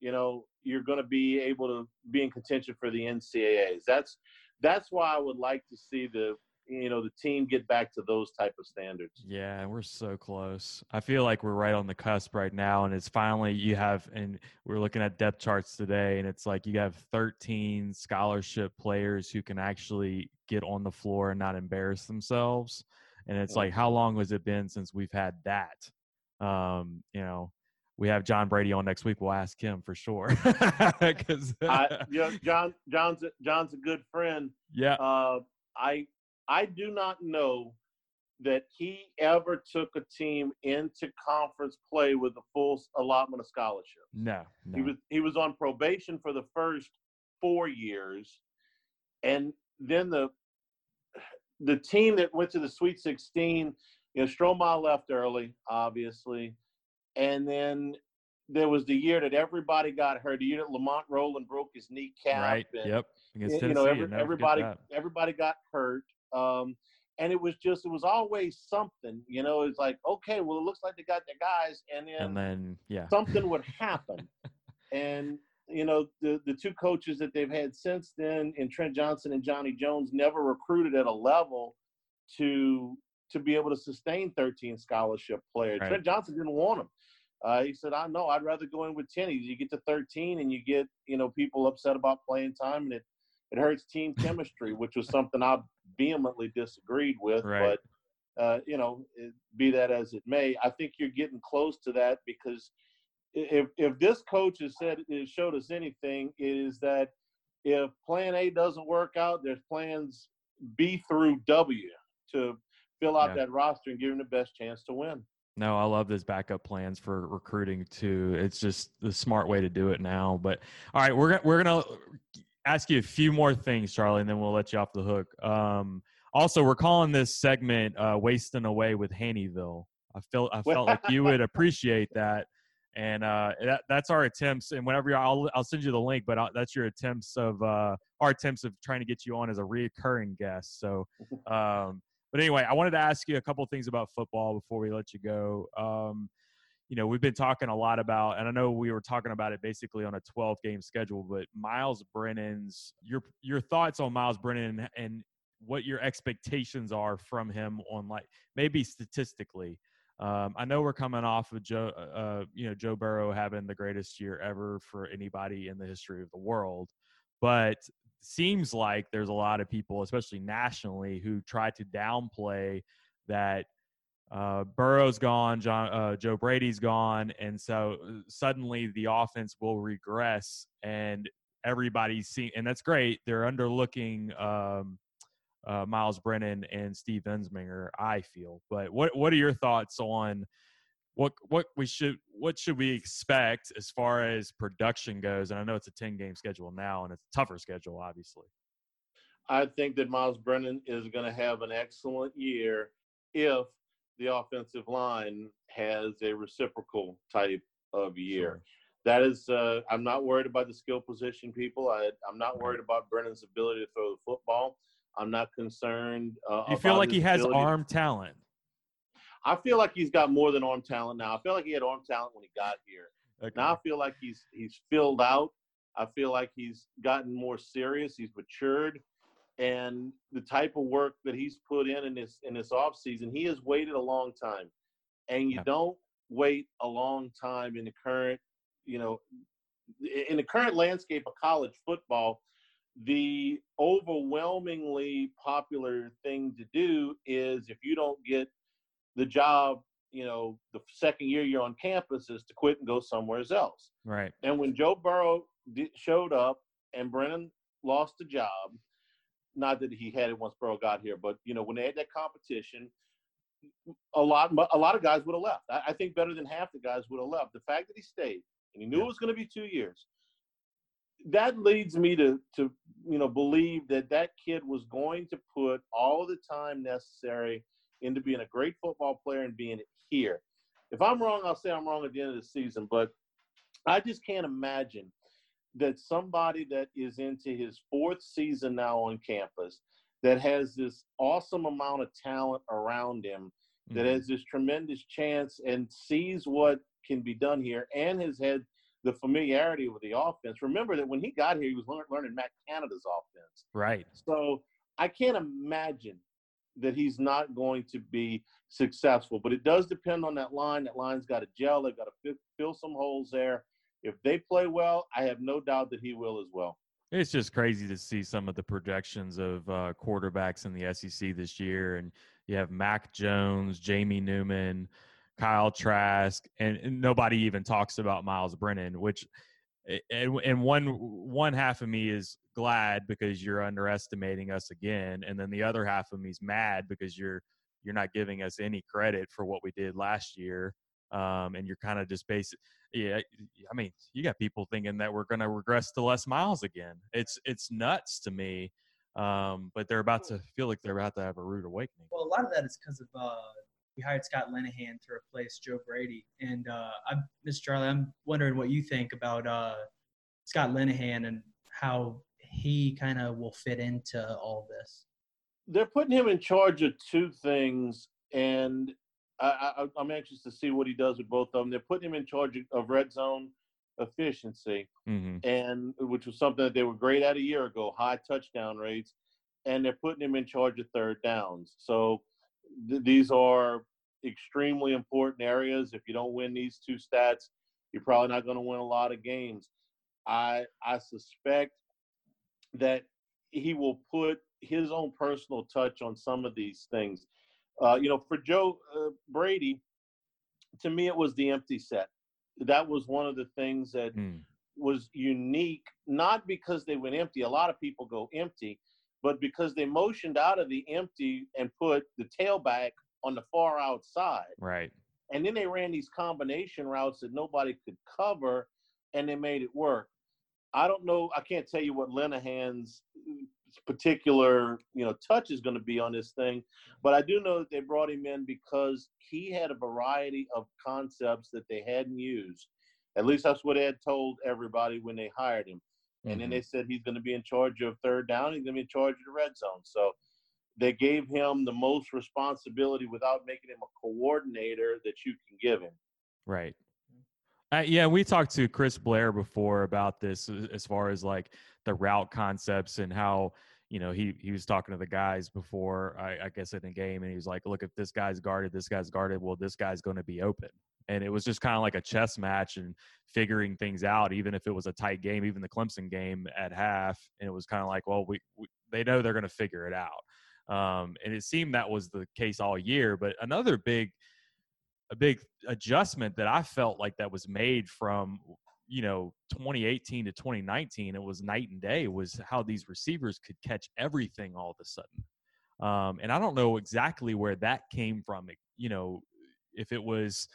[SPEAKER 6] you know, you're going to be able to be in contention for the NCAAs. That's that's why I would like to see the you know the team get back to those type of standards.
[SPEAKER 3] Yeah, we're so close. I feel like we're right on the cusp right now, and it's finally you have, and we're looking at depth charts today, and it's like you have 13 scholarship players who can actually get on the floor and not embarrass themselves. And it's like, how long has it been since we've had that? Um, you know, we have John Brady on next week. We'll ask him for sure. (laughs) (laughs) 'Cause- (laughs)
[SPEAKER 6] I, you know, John John's a, John's a good friend.
[SPEAKER 3] yeah,
[SPEAKER 6] Uh, I I do not know that he ever took a team into conference play with a full allotment of scholarships.
[SPEAKER 3] no, no.
[SPEAKER 6] He was he was on probation for the first four years, and then the the team that went to the Sweet 16, you know, Stromile left early, obviously, and then there was the year that everybody got hurt. The year that Lamont Roland broke his kneecap.
[SPEAKER 3] right.
[SPEAKER 6] and,
[SPEAKER 3] Yep. Against
[SPEAKER 6] you know, every, everybody everybody got hurt. Um, and it was just it was always something. You know, it's like okay, well, it looks like they got their guys, and then
[SPEAKER 3] And then, yeah.
[SPEAKER 6] something would happen. (laughs) and you know, the the two coaches that they've had since then, and Trent Johnson and Johnny Jones, never recruited at a level to to be able to sustain 13 scholarship players.
[SPEAKER 3] Right.
[SPEAKER 6] Trent Johnson didn't want them. Uh, he said, "I know. I'd rather go in with 10. You get to 13, and you get you know people upset about playing time, and it it hurts team (laughs) chemistry, which was something I vehemently disagreed with.
[SPEAKER 3] Right.
[SPEAKER 6] But uh, you know, it, be that as it may, I think you're getting close to that because if if this coach has said has showed us anything, it is that if Plan A doesn't work out, there's plans B through W to fill out
[SPEAKER 3] Yeah.
[SPEAKER 6] that roster and give him the best chance to win.
[SPEAKER 3] No, I love those backup plans for recruiting too. It's just the smart way to do it now. But all right, we're gonna we're gonna ask you a few more things, Charlie, and then we'll let you off the hook. Um, also, we're calling this segment uh, "Wasting Away with Haneyville." I felt I felt like you would appreciate that, and uh, that that's our attempts. And whenever you're, I'll I'll send you the link, but i that's your attempts of uh, our attempts of trying to get you on as a reoccurring guest. So. (laughs) Um, but anyway, I wanted to ask you a couple things about football before we let you go. Um, you know, we've been talking a lot about, and I know we were talking about it basically on a 12 game schedule, but Myles Brennan's your your thoughts on Myles Brennan and what your expectations are from him on like maybe statistically. Um, I know we're coming off of Joe, uh, you know, Joe Burrow having the greatest year ever for anybody in the history of the world, but seems like there's a lot of people, especially nationally, who try to downplay that uh, Burrow's gone, John, uh, Joe Brady's gone, and so uh, suddenly the offense will regress, and everybody's seeing, and that's great. They're underlooking um, uh, Myles Brennan and Steve Ensminger, I feel. But what what are your thoughts on what what we should what should we expect as far as production goes? And I know it's a ten game schedule now, and it's a tougher schedule, obviously.
[SPEAKER 6] I think that Myles Brennan is going to have an excellent year if the offensive line has a reciprocal type of year.
[SPEAKER 3] Sure.
[SPEAKER 6] That is, uh, I'm not worried about the skill position people. I, I'm not worried about Brennan's ability to throw the football. I'm not concerned. Uh,
[SPEAKER 3] You feel like he has
[SPEAKER 6] ability-
[SPEAKER 3] arm talent.
[SPEAKER 6] I feel like he's got more than arm talent now. I feel like he had arm talent when he got here. Now I feel like he's he's filled out. I feel like he's gotten more serious. He's matured, and the type of work that he's put in in this in this off season, he has waited a long time, and you
[SPEAKER 3] Yeah.
[SPEAKER 6] don't wait a long time in the current, you know, in the current landscape of college football. The overwhelmingly popular thing to do is if you don't get the job, you know, the second year you're on campus is to quit and go somewhere else.
[SPEAKER 3] right.
[SPEAKER 6] And when Joe Burrow showed up and Brennan lost the job, not that he had it once Burrow got here, but you know when they had that competition, a lot a lot of guys would have left. I, I think better than half the guys would have left. The fact that he stayed and he knew
[SPEAKER 3] Yeah.
[SPEAKER 6] it was going to be two years, that leads me to to you know believe that that kid was going to put all the time necessary into being a great football player and being here. If I'm wrong, I'll say I'm wrong at the end of the season, but I just can't imagine that somebody that is into his fourth season now on campus that has this awesome amount of talent around him that
[SPEAKER 3] Mhm.
[SPEAKER 6] has this tremendous chance and sees what can be done here and has had the familiarity with the offense. Remember that when he got here, he was lear- learning Matt Canada's offense.
[SPEAKER 3] Right.
[SPEAKER 6] So I can't imagine that he's not going to be successful. But it does depend on that line. That line's got to gel. They've got to fill, some holes there. If they play well, I have no doubt that he will as well.
[SPEAKER 3] It's just crazy to see some of the projections of uh, quarterbacks in the SEC this year, and you have Mac Jones, Jamie Newman, Kyle Trask, and, and nobody even talks about Myles Brennan. Which, and, and one one half of me is glad because you're underestimating us again, and then the other half of me is mad because you're you're not giving us any credit for what we did last year, um, and you're kind of just basic. Yeah, I mean, you got people thinking that we're going to regress to Les Miles again. It's it's nuts to me. Um, but they're about to feel like they're about to have a rude awakening.
[SPEAKER 7] Well, a lot of that is because of uh, we hired Scott Linehan to replace Joe Brady, and uh, I'm Mr. Charlie. I'm wondering what you think about uh, Scott Linehan and how he kind of will fit into all this.
[SPEAKER 6] They're putting him in charge of two things, and I, I, I'm anxious to see what he does with both of them. They're putting him in charge of red zone efficiency,
[SPEAKER 3] Mm-hmm.
[SPEAKER 6] and which was something that they were great at a year ago, high touchdown rates, and they're putting him in charge of third downs. So th- these are extremely important areas. If you don't win these two stats, you're probably not going to win a lot of games. I I suspect that he will put his own personal touch on some of these things. Uh, you know, for Joe uh, Brady, to me, it was the empty set. That was one of the things that
[SPEAKER 3] Mm.
[SPEAKER 6] was unique, not because they went empty. A lot of people go empty, but because they motioned out of the empty and put the tailback on the far outside.
[SPEAKER 3] Right.
[SPEAKER 6] And then they ran these combination routes that nobody could cover, and they made it work. I don't know. I can't tell you what Linehan's uh, particular, you know, touch is going to be on this thing, but I do know that they brought him in because he had a variety of concepts that they hadn't used. At least that's what Ed told everybody when they hired him. And then
[SPEAKER 3] Mhm.
[SPEAKER 6] they said he's going to be in charge of third down. He's going to be in charge of the red zone. So they gave him the most responsibility without making him a coordinator that you can give him.
[SPEAKER 3] Right. Uh, yeah, we talked to Chris Blair before about this as far as like the route concepts and how you know he he was talking to the guys before I, I guess in the game and he was like, look, if this guy's guarded, this guy's guarded, well, this guy's going to be open. And it was just kind of like a chess match and figuring things out, even if it was a tight game, even the Clemson game at half, and it was kind of like, well, we, we they know they're going to figure it out. Um, and it seemed that was the case all year. But another big a big adjustment that I felt like that was made from you know 2018 to 2019 it was night and day was how these receivers could catch everything all of a sudden um, and I don't know exactly where that came from you know if it was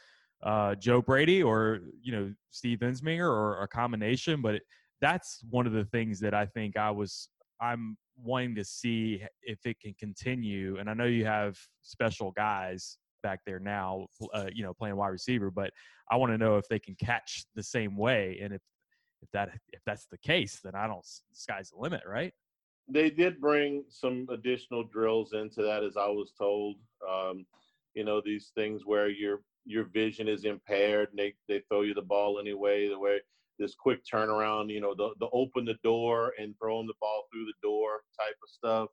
[SPEAKER 3] uh, Joe Brady or you know Steve Ensminger or a combination. But it, that's one of the things that I think I was I'm wanting to see if it can continue. And I know you have special guys back there now, uh, you know, playing wide receiver, but I want to know if they can catch the same way. And if if that if that's the case, then I don't. Sky's the limit, right?
[SPEAKER 6] They did bring some additional drills into that, as I was told. Um, you know, these things where your your vision is impaired, and they they throw you the ball anyway. The way this quick turnaround, you know, the the open the door and throwing the ball through the door type of stuff.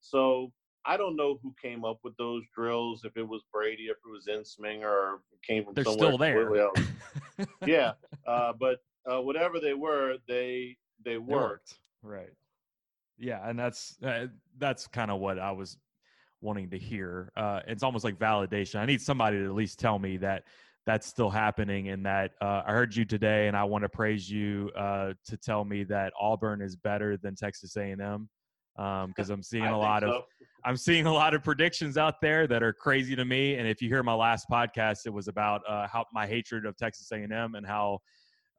[SPEAKER 6] So I don't know who came up with those drills. If it was Brady, if it was Ensminger, or came from
[SPEAKER 3] They're
[SPEAKER 6] somewhere
[SPEAKER 3] still there. (laughs)
[SPEAKER 6] yeah, uh, but uh, whatever they were, they they
[SPEAKER 3] It
[SPEAKER 6] worked.
[SPEAKER 3] Right. Yeah, and that's uh, that's kind of what I was wanting to hear. Uh, it's almost like validation. I need somebody to at least tell me that that's still happening, and that uh, I heard you today, and I want to praise you uh, to tell me that Auburn is better than Texas A&M because I'm seeing a lot of. I'm seeing a lot of predictions out there that are crazy to me. And if you hear my last podcast, it was about uh, how my hatred of Texas A&M and how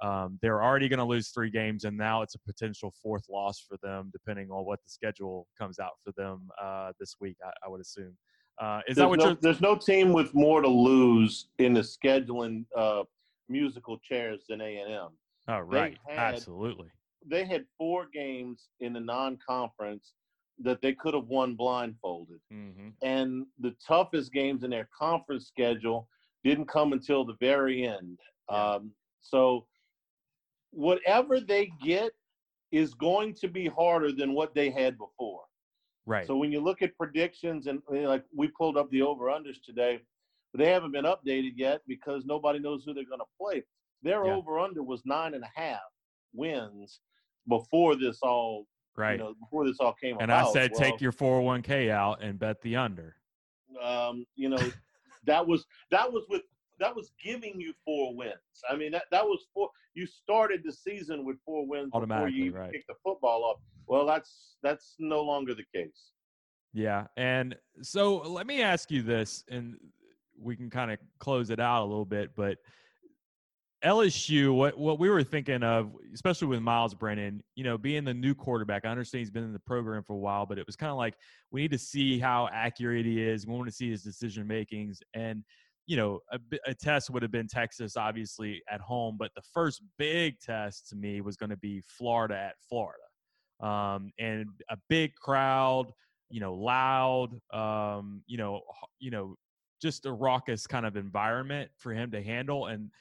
[SPEAKER 3] um, they're already going to lose three games, and now it's a potential fourth loss for them, depending on what the schedule comes out for them uh, this week. I, I would assume. Uh, is that
[SPEAKER 6] there's
[SPEAKER 3] what
[SPEAKER 6] no, there's no team with more to lose in the scheduling uh, musical chairs than A and M.
[SPEAKER 3] Oh, right,
[SPEAKER 6] had-
[SPEAKER 3] absolutely.
[SPEAKER 6] They had four games in the non-conference that they could have won blindfolded,
[SPEAKER 3] hmm
[SPEAKER 6] and the toughest games in their conference schedule didn't come until the very end.
[SPEAKER 3] Yeah.
[SPEAKER 6] Um, so whatever they get is going to be harder than what they had before.
[SPEAKER 3] Right.
[SPEAKER 6] So when you look at predictions and like we pulled up the over unders today, but they haven't been updated yet because nobody knows who they're going to play. Their
[SPEAKER 3] Yeah.
[SPEAKER 6] over under was nine and a half wins before this all
[SPEAKER 3] right.
[SPEAKER 6] you know before this all came
[SPEAKER 3] and
[SPEAKER 6] about.
[SPEAKER 3] I said,
[SPEAKER 6] Well,
[SPEAKER 3] take your 401k out and bet the under.
[SPEAKER 6] um, you know that was that was with that was giving you four wins. I mean that that was four. You started the season with four wins before
[SPEAKER 3] Automatically,
[SPEAKER 6] you
[SPEAKER 3] right.
[SPEAKER 6] picked the football up. Well, that's that's no longer the case.
[SPEAKER 3] Yeah. And so let me ask you this, and we can kind of close it out a little bit, but LSU, what what we were thinking of, especially with Myles Brennan, you know, being the new quarterback. I understand he's been in the program for a while, but it was kind of like we need to see how accurate he is. We want to see his decision makings, and you know, a, a test would have been Texas, obviously at home, but the first big test to me was going to be Florida at Florida, um, and a big crowd, you know, loud, um, you know, you know, just a raucous kind of environment for him to handle, and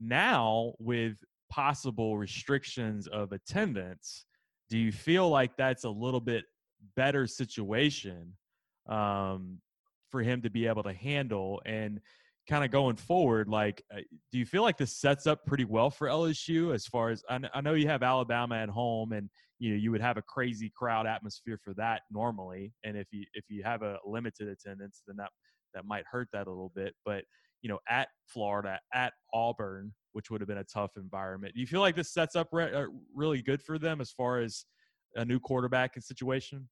[SPEAKER 3] now with possible restrictions of attendance do you feel like that's a little bit better situation um, for him to be able to handle? And kind of going forward like uh, do you feel like this sets up pretty well for lsu as far as I, know you have alabama at home and you know you would have a crazy crowd atmosphere for that normally and if you if you have a limited attendance then that that might hurt that a little bit but you know, at Florida, at Auburn, which would have been a tough environment. Do you feel like this sets up re- uh, really good for them as far as a new quarterback situation?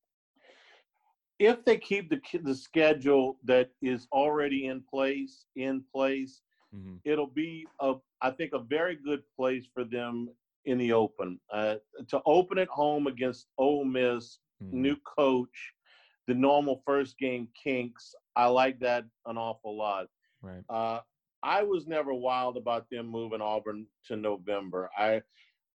[SPEAKER 6] If they keep the the schedule that is already in place in place,
[SPEAKER 3] Mm-hmm.
[SPEAKER 6] it'll be a I think a very good place for them in the open. Uh, to open at home against Ole Miss,
[SPEAKER 3] Mm-hmm.
[SPEAKER 6] new coach, the normal first game kinks. I like that an awful lot.
[SPEAKER 3] Right.
[SPEAKER 6] Uh, I was never wild about them moving Auburn to November. I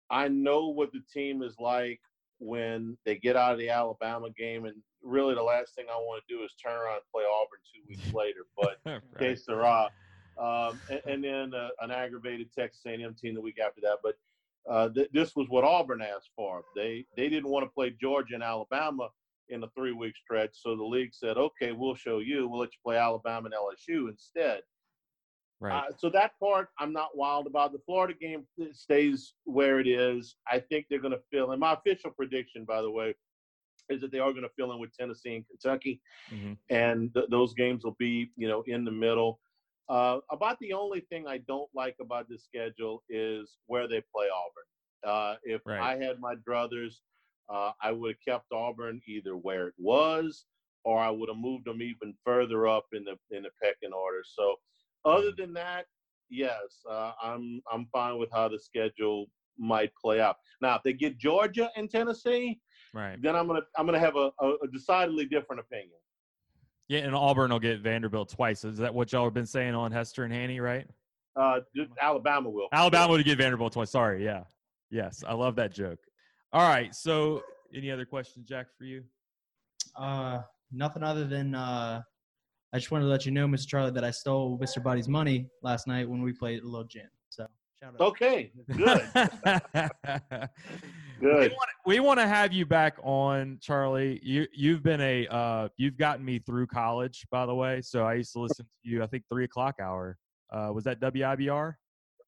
[SPEAKER 6] I know what the team is like when they get out of the Alabama game, and really the last thing I want to do is turn around and play Auburn two weeks (laughs) later. But (laughs)
[SPEAKER 3] right.
[SPEAKER 6] que sera. Um, and, and then uh, an aggravated Texas A&M team the week after that. But uh, th- this was what Auburn asked for. They they didn't want to play Georgia and Alabama in a three week stretch, so the league said, "Okay, we'll show you. We'll let you play Alabama and LSU instead."
[SPEAKER 3] Right.
[SPEAKER 6] Uh, so that part I'm not wild about. The Florida game stays where it is. I think they're going to fill in. My official prediction, by the way, is that they are going to fill in with Tennessee and Kentucky,
[SPEAKER 3] Mhm.
[SPEAKER 6] and th- those games will be, you know, in the middle. Uh, about the only thing I don't like about this schedule is where they play Auburn. Uh, if
[SPEAKER 3] Right.
[SPEAKER 6] I had my druthers, uh, I would have kept Auburn either where it was, or I would have moved them even further up in the in the pecking order. So, other than that, yes, uh, I'm I'm fine with how the schedule might play out. Now, if they get Georgia and Tennessee,
[SPEAKER 3] Right.
[SPEAKER 6] then I'm gonna I'm gonna have a, a, a decidedly different opinion.
[SPEAKER 3] Yeah, and Auburn will get Vanderbilt twice. Is that what y'all have been saying on Hester and Hanny, right?
[SPEAKER 6] Uh, Alabama will.
[SPEAKER 3] Alabama would get Vanderbilt twice. Sorry, yeah. Yes, I love that joke. All right, so any other questions, Jack, for you?
[SPEAKER 7] Uh, nothing other than uh, I just wanted to let you know, Mr. Charlie, that I stole Mr. Buddy's money last night when we played a little gin. So shout out.
[SPEAKER 6] Okay, (laughs) good,
[SPEAKER 3] We
[SPEAKER 6] good.
[SPEAKER 3] want, we want to have you back on, Charlie. You you've been a uh, you've gotten me through college, by the way. So I used to listen to you. I think three o'clock hour. Uh, was that WIBR?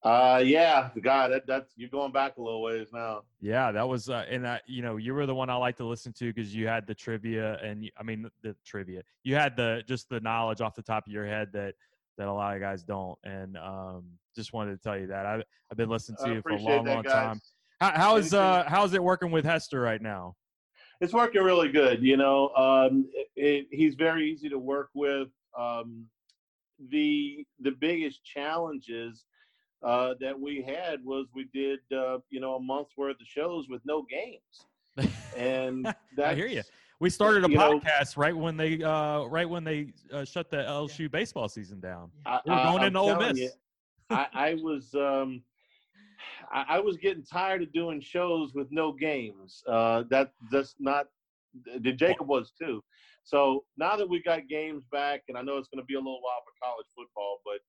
[SPEAKER 6] Uh, yeah, God, that that's you're going back a little ways now.
[SPEAKER 3] Yeah, that was, uh, and that you know, you were the one I like to listen to because you had the trivia, and you- I mean the trivia. You had the just the knowledge off the top of your head that that a lot of guys don't, and um, just wanted to tell you that I I've been listening to you for a long,
[SPEAKER 6] that,
[SPEAKER 3] long
[SPEAKER 6] guys.
[SPEAKER 3] time. How, how is uh,
[SPEAKER 6] how
[SPEAKER 3] is it working with Hester right now?
[SPEAKER 6] It's working really good. You know, um, it, it, he's very easy to work with. Um, the the biggest challenges uh, that we had was we did uh, you know a month's worth of shows with no games, (laughs) and that's,
[SPEAKER 3] I hear you. We started a
[SPEAKER 6] you know-
[SPEAKER 3] podcast right when they uh right when they uh, shut the LSU baseball season down.
[SPEAKER 6] I,
[SPEAKER 3] We were
[SPEAKER 6] I-
[SPEAKER 3] going
[SPEAKER 6] I'm
[SPEAKER 3] into Ole Miss.
[SPEAKER 6] you, I, I was um, (sighs) I, I was getting tired of doing shows with no games. Uh, that that's not. The Jacob was too. So now that we got games back, and I know it's going to be a little while for college football, but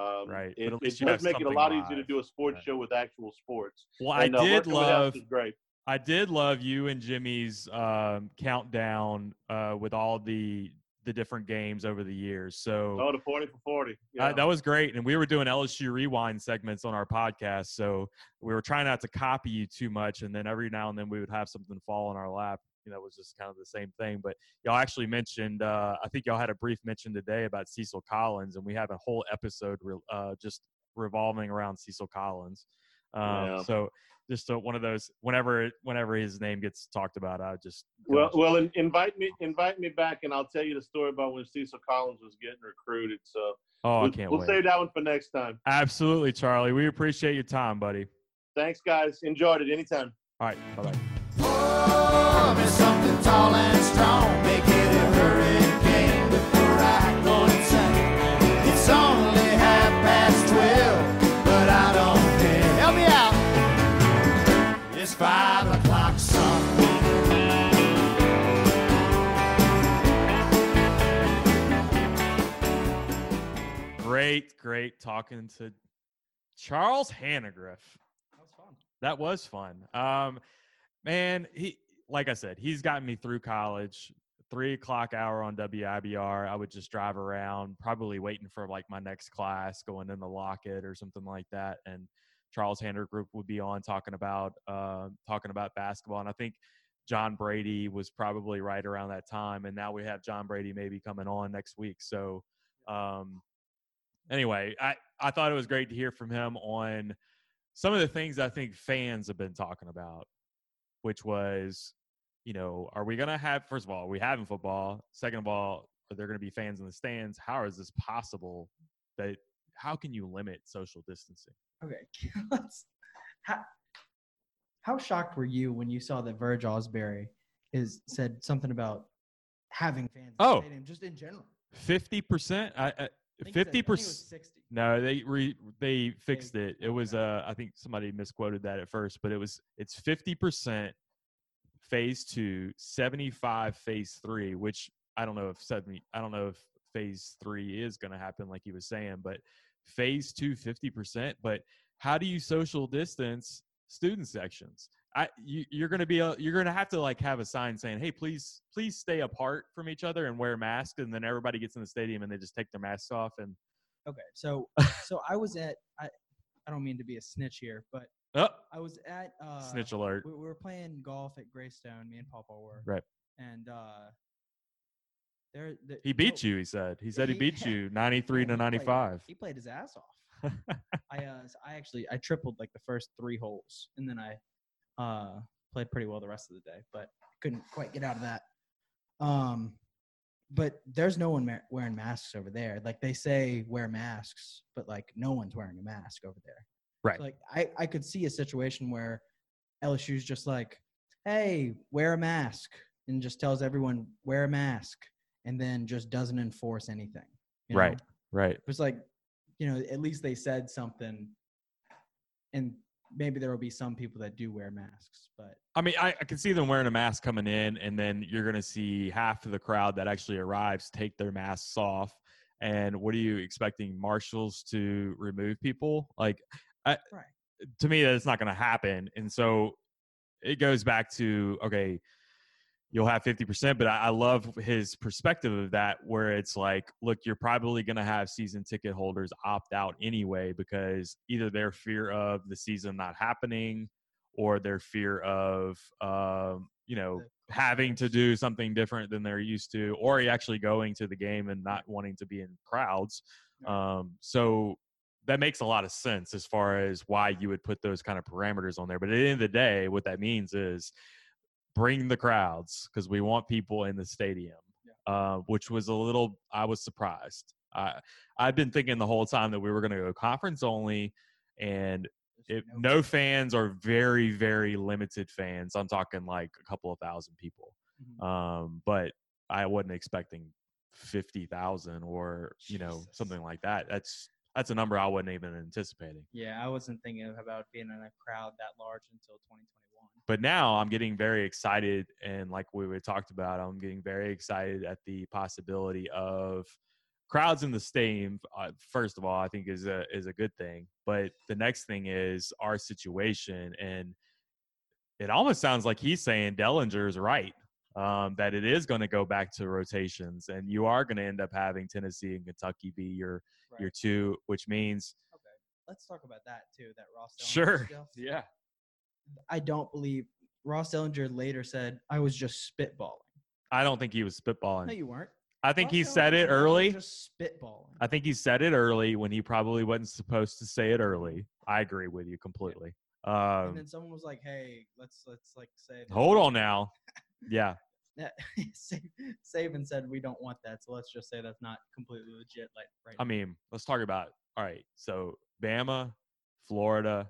[SPEAKER 6] um,
[SPEAKER 3] Right,
[SPEAKER 6] it,
[SPEAKER 3] but
[SPEAKER 6] it does make it a
[SPEAKER 3] something
[SPEAKER 6] lot easier to do a sports
[SPEAKER 3] Right.
[SPEAKER 6] show with actual sports.
[SPEAKER 3] Well, I
[SPEAKER 6] And, uh,
[SPEAKER 3] did
[SPEAKER 6] working with us
[SPEAKER 3] love
[SPEAKER 6] great.
[SPEAKER 3] I did love you and Jimmy's um, countdown uh, with all the the different games over the years. So
[SPEAKER 6] Oh, the forty for forty.
[SPEAKER 3] uh,
[SPEAKER 6] Yeah.
[SPEAKER 3] that was great, and we were doing LSU rewind segments on our podcast. So we were trying not to copy you too much, and then every now and then we would have something fall in our lap. You know, it was just kind of the same thing. But y'all actually mentioned, uh, I think y'all had a brief mention today about Cecil Collins, and we have a whole episode re- uh, just revolving around Cecil Collins. Um,
[SPEAKER 6] Yeah.
[SPEAKER 3] So just uh, one of those. Whenever whenever his name gets talked about, I just
[SPEAKER 6] Well, well, in, invite me, invite me back, and I'll tell you the story about when Cecil Collins was getting recruited. So
[SPEAKER 3] oh, I
[SPEAKER 6] we'll,
[SPEAKER 3] can't
[SPEAKER 6] we'll
[SPEAKER 3] wait.
[SPEAKER 6] save that one for next time.
[SPEAKER 3] Absolutely, Charlie. We appreciate your time, buddy.
[SPEAKER 6] Thanks, guys. Enjoyed it. Anytime.
[SPEAKER 3] All right, bye bye. Great, great talking to Charles Hanagriff.
[SPEAKER 4] That was fun.
[SPEAKER 3] That was fun. Um, man, he like I said, he's gotten me through college. Three o'clock hour on WIBR. I would just drive around, probably waiting for like my next class, going in the locket or something like that. And Charles Hanagriff would be on talking about uh, talking about basketball. And I think John Brady was probably right around that time. And now we have John Brady maybe coming on next week. So um, anyway, I, I thought it was great to hear from him on some of the things I think fans have been talking about, which was, you know, are we going to have, first of all, are we having football? Second of all, are there going to be fans in the stands? How is this possible? That how can you limit social distancing?
[SPEAKER 7] Okay, (laughs) let's. How, how shocked were you when you saw that Verge Ausberry is said something about having fans in
[SPEAKER 3] Oh.
[SPEAKER 7] the stadium, just in general?
[SPEAKER 3] Fifty percent. I
[SPEAKER 7] I think he said- I
[SPEAKER 3] fifty
[SPEAKER 7] think it was
[SPEAKER 3] percent. No, they re, they fixed it. It was uh I think somebody misquoted that at first, but it was it's fifty percent phase two, 75 phase three, which I don't know if seventy I don't know if phase three is gonna happen like he was saying, but phase two 50 percent. But how do you social distance student sections? I you, you're gonna be a, you're gonna have to like have a sign saying, "Hey, please please stay apart from each other and wear masks." And then everybody gets in the stadium and they just take their masks off and
[SPEAKER 7] Okay, so (laughs) so I was at I I don't mean to be a snitch here, but
[SPEAKER 3] oh,
[SPEAKER 7] I was at uh,
[SPEAKER 3] snitch alert.
[SPEAKER 7] We, we were playing golf at Greystone. Me and Papa were.
[SPEAKER 3] Right.
[SPEAKER 7] And uh, there the,
[SPEAKER 3] He beat you. He said. He said he
[SPEAKER 7] He-
[SPEAKER 3] beat you, ninety-three to ninety-five.
[SPEAKER 7] He played his ass off. (laughs) I uh, I actually I tripled like the first three holes, and then I uh played pretty well the rest of the day, but couldn't quite get out of that. Um,
[SPEAKER 4] but there's no one ma- wearing masks over there. Like they say wear masks, but like no one's wearing a mask over there.
[SPEAKER 3] Right.
[SPEAKER 4] So, like I, I could see a situation where LSU's just like, hey, wear a mask, and just tells everyone wear a mask, and then just doesn't enforce anything. you
[SPEAKER 3] Right.
[SPEAKER 4] know?
[SPEAKER 3] Right.
[SPEAKER 4] It's like, you know, at least they said something, and maybe there will be some people that do wear masks, but
[SPEAKER 3] I mean, I, I can see them wearing a mask coming in, and then you're going to see half of the crowd that actually arrives take their masks off. And what are you expecting marshals to remove people? Like, I,
[SPEAKER 4] Right.
[SPEAKER 3] to me, that's not going to happen. And so it goes back to okay, you'll have 50%, but I, I love his perspective of that, where it's like, look, you're probably going to have season ticket holders opt out anyway because either their fear of the season not happening or their fear of um, you know having to do something different than they're used to or actually going to the game and not wanting to be in crowds. Um, so that makes a lot of sense as far as why you would put those kind of parameters on there but at the end of the day what that means is bring the crowds because we want people in the stadium uh, which was a little i was surprised. I, i've been thinking the whole time that we were going to go conference only and if no fans or very very limited fans. I'm talking like a couple of thousand people.
[SPEAKER 4] Mhm.
[SPEAKER 3] um but i wasn't expecting 50,000 or you know
[SPEAKER 4] Jesus.
[SPEAKER 3] something like that. That's that's a number i wasn't even anticipating.
[SPEAKER 7] Yeah, I wasn't thinking about being in a crowd that large until 2021.
[SPEAKER 3] But now i'm getting very excited and like we we talked about i'm getting very excited at the possibility of crowds in the stadium uh, first of all i think is a is a good thing but the next thing is our situation and it almost sounds like he's saying dellenger is right um, that it is going to go back to rotations and you are going to end up having tennessee and kentucky be your your two which means
[SPEAKER 7] Okay, let's talk about that too. That Ross. Dellenger
[SPEAKER 3] sure
[SPEAKER 7] stuff.
[SPEAKER 3] yeah
[SPEAKER 4] I don't believe Ross Dellenger later said I was just spitballing.
[SPEAKER 3] i don't think he was spitballing
[SPEAKER 4] No, you weren't.
[SPEAKER 3] i think
[SPEAKER 4] Ross
[SPEAKER 3] he said
[SPEAKER 4] Dellenger
[SPEAKER 3] it
[SPEAKER 4] said, "I was
[SPEAKER 3] early
[SPEAKER 4] Just spitballing.
[SPEAKER 3] I think he said it early when he probably wasn't supposed to say it early. I agree with you completely.
[SPEAKER 4] and
[SPEAKER 3] Um,
[SPEAKER 4] then someone was like, "Hey, let's let's like say."
[SPEAKER 3] hold on now. (laughs) Yeah,
[SPEAKER 4] Yeah, (laughs) Sa- Saban said we don't want that, so let's just say that's not completely legit. Like right.
[SPEAKER 3] I mean, let's talk about. All right, so Bama, Florida,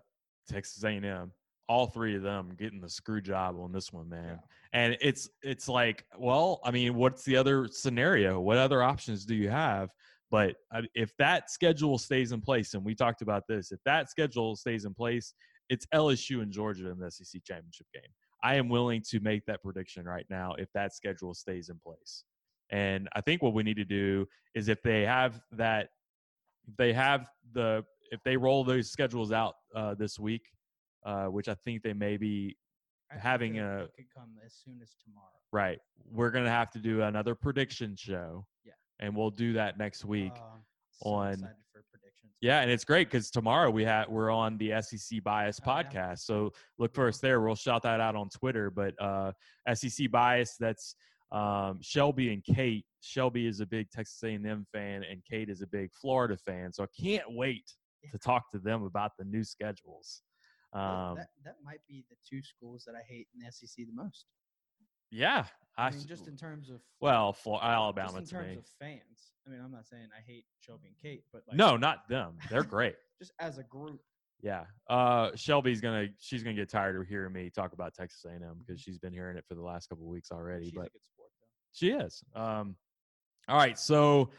[SPEAKER 3] Texas A&M, all three of them getting the screw job on this one, man. And it's it's like, well, I mean, what's the other scenario? What other options do you have? But uh, if that schedule stays in place, and we talked about this, if that schedule stays in place, it's LSU and Georgia in the SEC championship game. I am willing to make that prediction right now if that schedule stays in place. And I think what we need to do is if they have that, if they have the, if they roll those schedules out uh, this week, uh, which I think they may be
[SPEAKER 4] I
[SPEAKER 3] having a-
[SPEAKER 4] it could come as soon as tomorrow.
[SPEAKER 3] right, we're gonna have to do another prediction show.
[SPEAKER 4] Yeah.
[SPEAKER 3] And we'll do that next week.
[SPEAKER 4] Uh, so
[SPEAKER 3] on-. Yeah, and it's great because tomorrow we have we're on the SEC Bias
[SPEAKER 4] Oh, yeah.
[SPEAKER 3] podcast. So look for us there. We'll shout that out on Twitter. But uh, SEC Bias, that's um, Shelby and Kate. Shelby is a big Texas A&M fan, and Kate is a big Florida fan. So I can't wait to talk to them about the new schedules.
[SPEAKER 4] That-
[SPEAKER 3] Um,
[SPEAKER 4] that that might be the two schools that I hate in the SEC the most.
[SPEAKER 3] yeah,
[SPEAKER 4] I,
[SPEAKER 3] I,
[SPEAKER 4] mean, just in terms of
[SPEAKER 3] well,
[SPEAKER 4] just
[SPEAKER 3] Alabama
[SPEAKER 4] in terms
[SPEAKER 3] me.
[SPEAKER 4] of fans. I mean, I'm not saying I hate Shelby and Kate, but like
[SPEAKER 3] no, not them. They're great. (laughs)
[SPEAKER 4] just as a group.
[SPEAKER 3] Yeah. Uh, Shelby's gonna she's gonna get tired of hearing me talk about Texas A&M because she's been hearing it for the last couple of weeks already.
[SPEAKER 4] She's
[SPEAKER 3] but
[SPEAKER 4] sport.
[SPEAKER 3] She is. Um, all right, so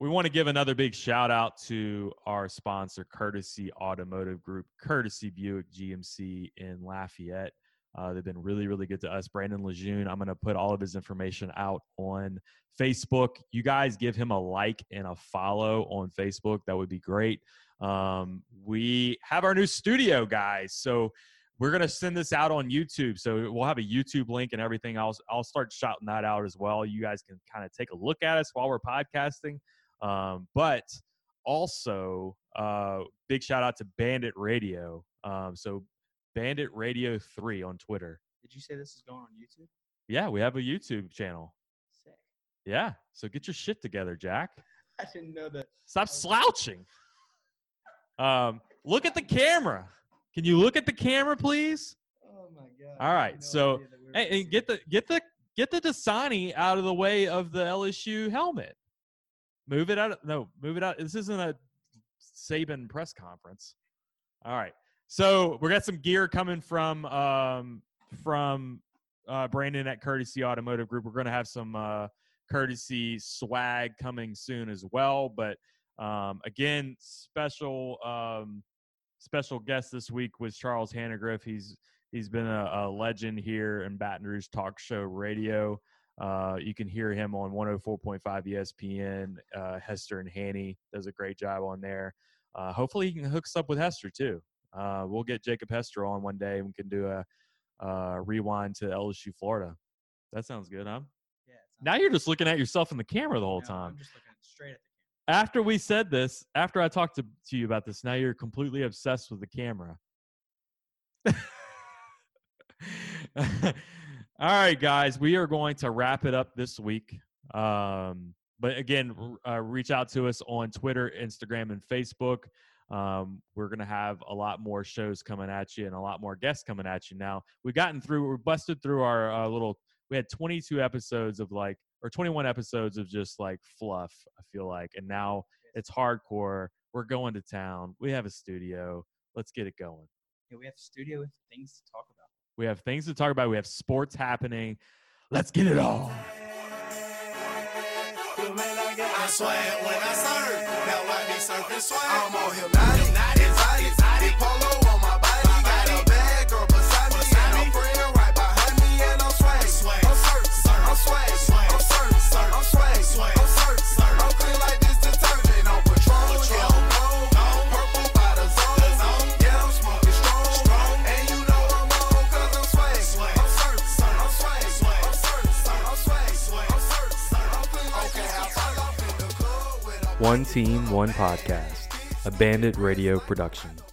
[SPEAKER 3] we want to give another big shout out to our sponsor, Courtesy Automotive Group, Courtesy Buick GMC in Lafayette. Uh, they've been really, really good to us. Brandon Lejeune, I'm going to put all of his information out on Facebook. You guys give him a like and a follow on Facebook. That would be great. Um, we have our new studio, guys. So we're gonna send this out on YouTube, so we'll have a YouTube link and everything. I'll I'll start shouting that out as well. You guys can kind of take a look at us while we're podcasting. Um, but also, uh, big shout out to Bandit Radio. Um, so Bandit Radio Three on Twitter.
[SPEAKER 4] Did you say this is going on YouTube?
[SPEAKER 3] Yeah, we have a YouTube channel.
[SPEAKER 4] Sick.
[SPEAKER 3] Yeah, so get your shit together, Jack. (laughs)
[SPEAKER 4] I didn't know that.
[SPEAKER 3] Stop slouching. Um, look at the camera. Can you look at the camera, please?
[SPEAKER 4] Oh my god.
[SPEAKER 3] All right,
[SPEAKER 4] no
[SPEAKER 3] so
[SPEAKER 4] we
[SPEAKER 3] and get the get the get the Dasani out of the way of the LSU helmet. Move it out. No, move it out. This isn't a Saban press conference. All right. So we got some gear coming from um, from uh, Brandon at Courtesy Automotive Group. We're going to have some uh, courtesy swag coming soon as well. But um, again, special um, special guest this week was Charles Hanagriff. He's he's been a, a legend here in Baton Rouge Talk Show Radio. Uh, you can hear him on 104.5 ESPN. Uh, Hester and Hanny does a great job on there. Uh, hopefully, he can hook us up with Hester too. Uh, we'll get Jacob Hester on one day and we can do a, uh rewind to LSU, Florida. That sounds good, huh?
[SPEAKER 7] Yeah.
[SPEAKER 3] Now you're just looking at yourself in the camera the whole
[SPEAKER 7] no,
[SPEAKER 3] time.
[SPEAKER 7] I'm just looking straight at the
[SPEAKER 3] After we said this, after I talked to, to you about this, now you're completely obsessed with the camera. (laughs) All right, guys, we are going to wrap it up this week. Um, but again, uh, reach out to us on Twitter, Instagram, and Facebook. Um, we're going to have a lot more shows coming at you and a lot more guests coming at you now. We've gotten through, we're busted through our uh, little, we had 22 episodes of like, or 21 episodes of just like fluff, I feel like. And now it's hardcore. We're going to town. We have a studio. Let's get it going.
[SPEAKER 7] Yeah, we have studio with things to talk about.
[SPEAKER 3] We have things to talk about. We have sports happening. Let's get it on.
[SPEAKER 8] One team, one podcast. A Bandit Radio production.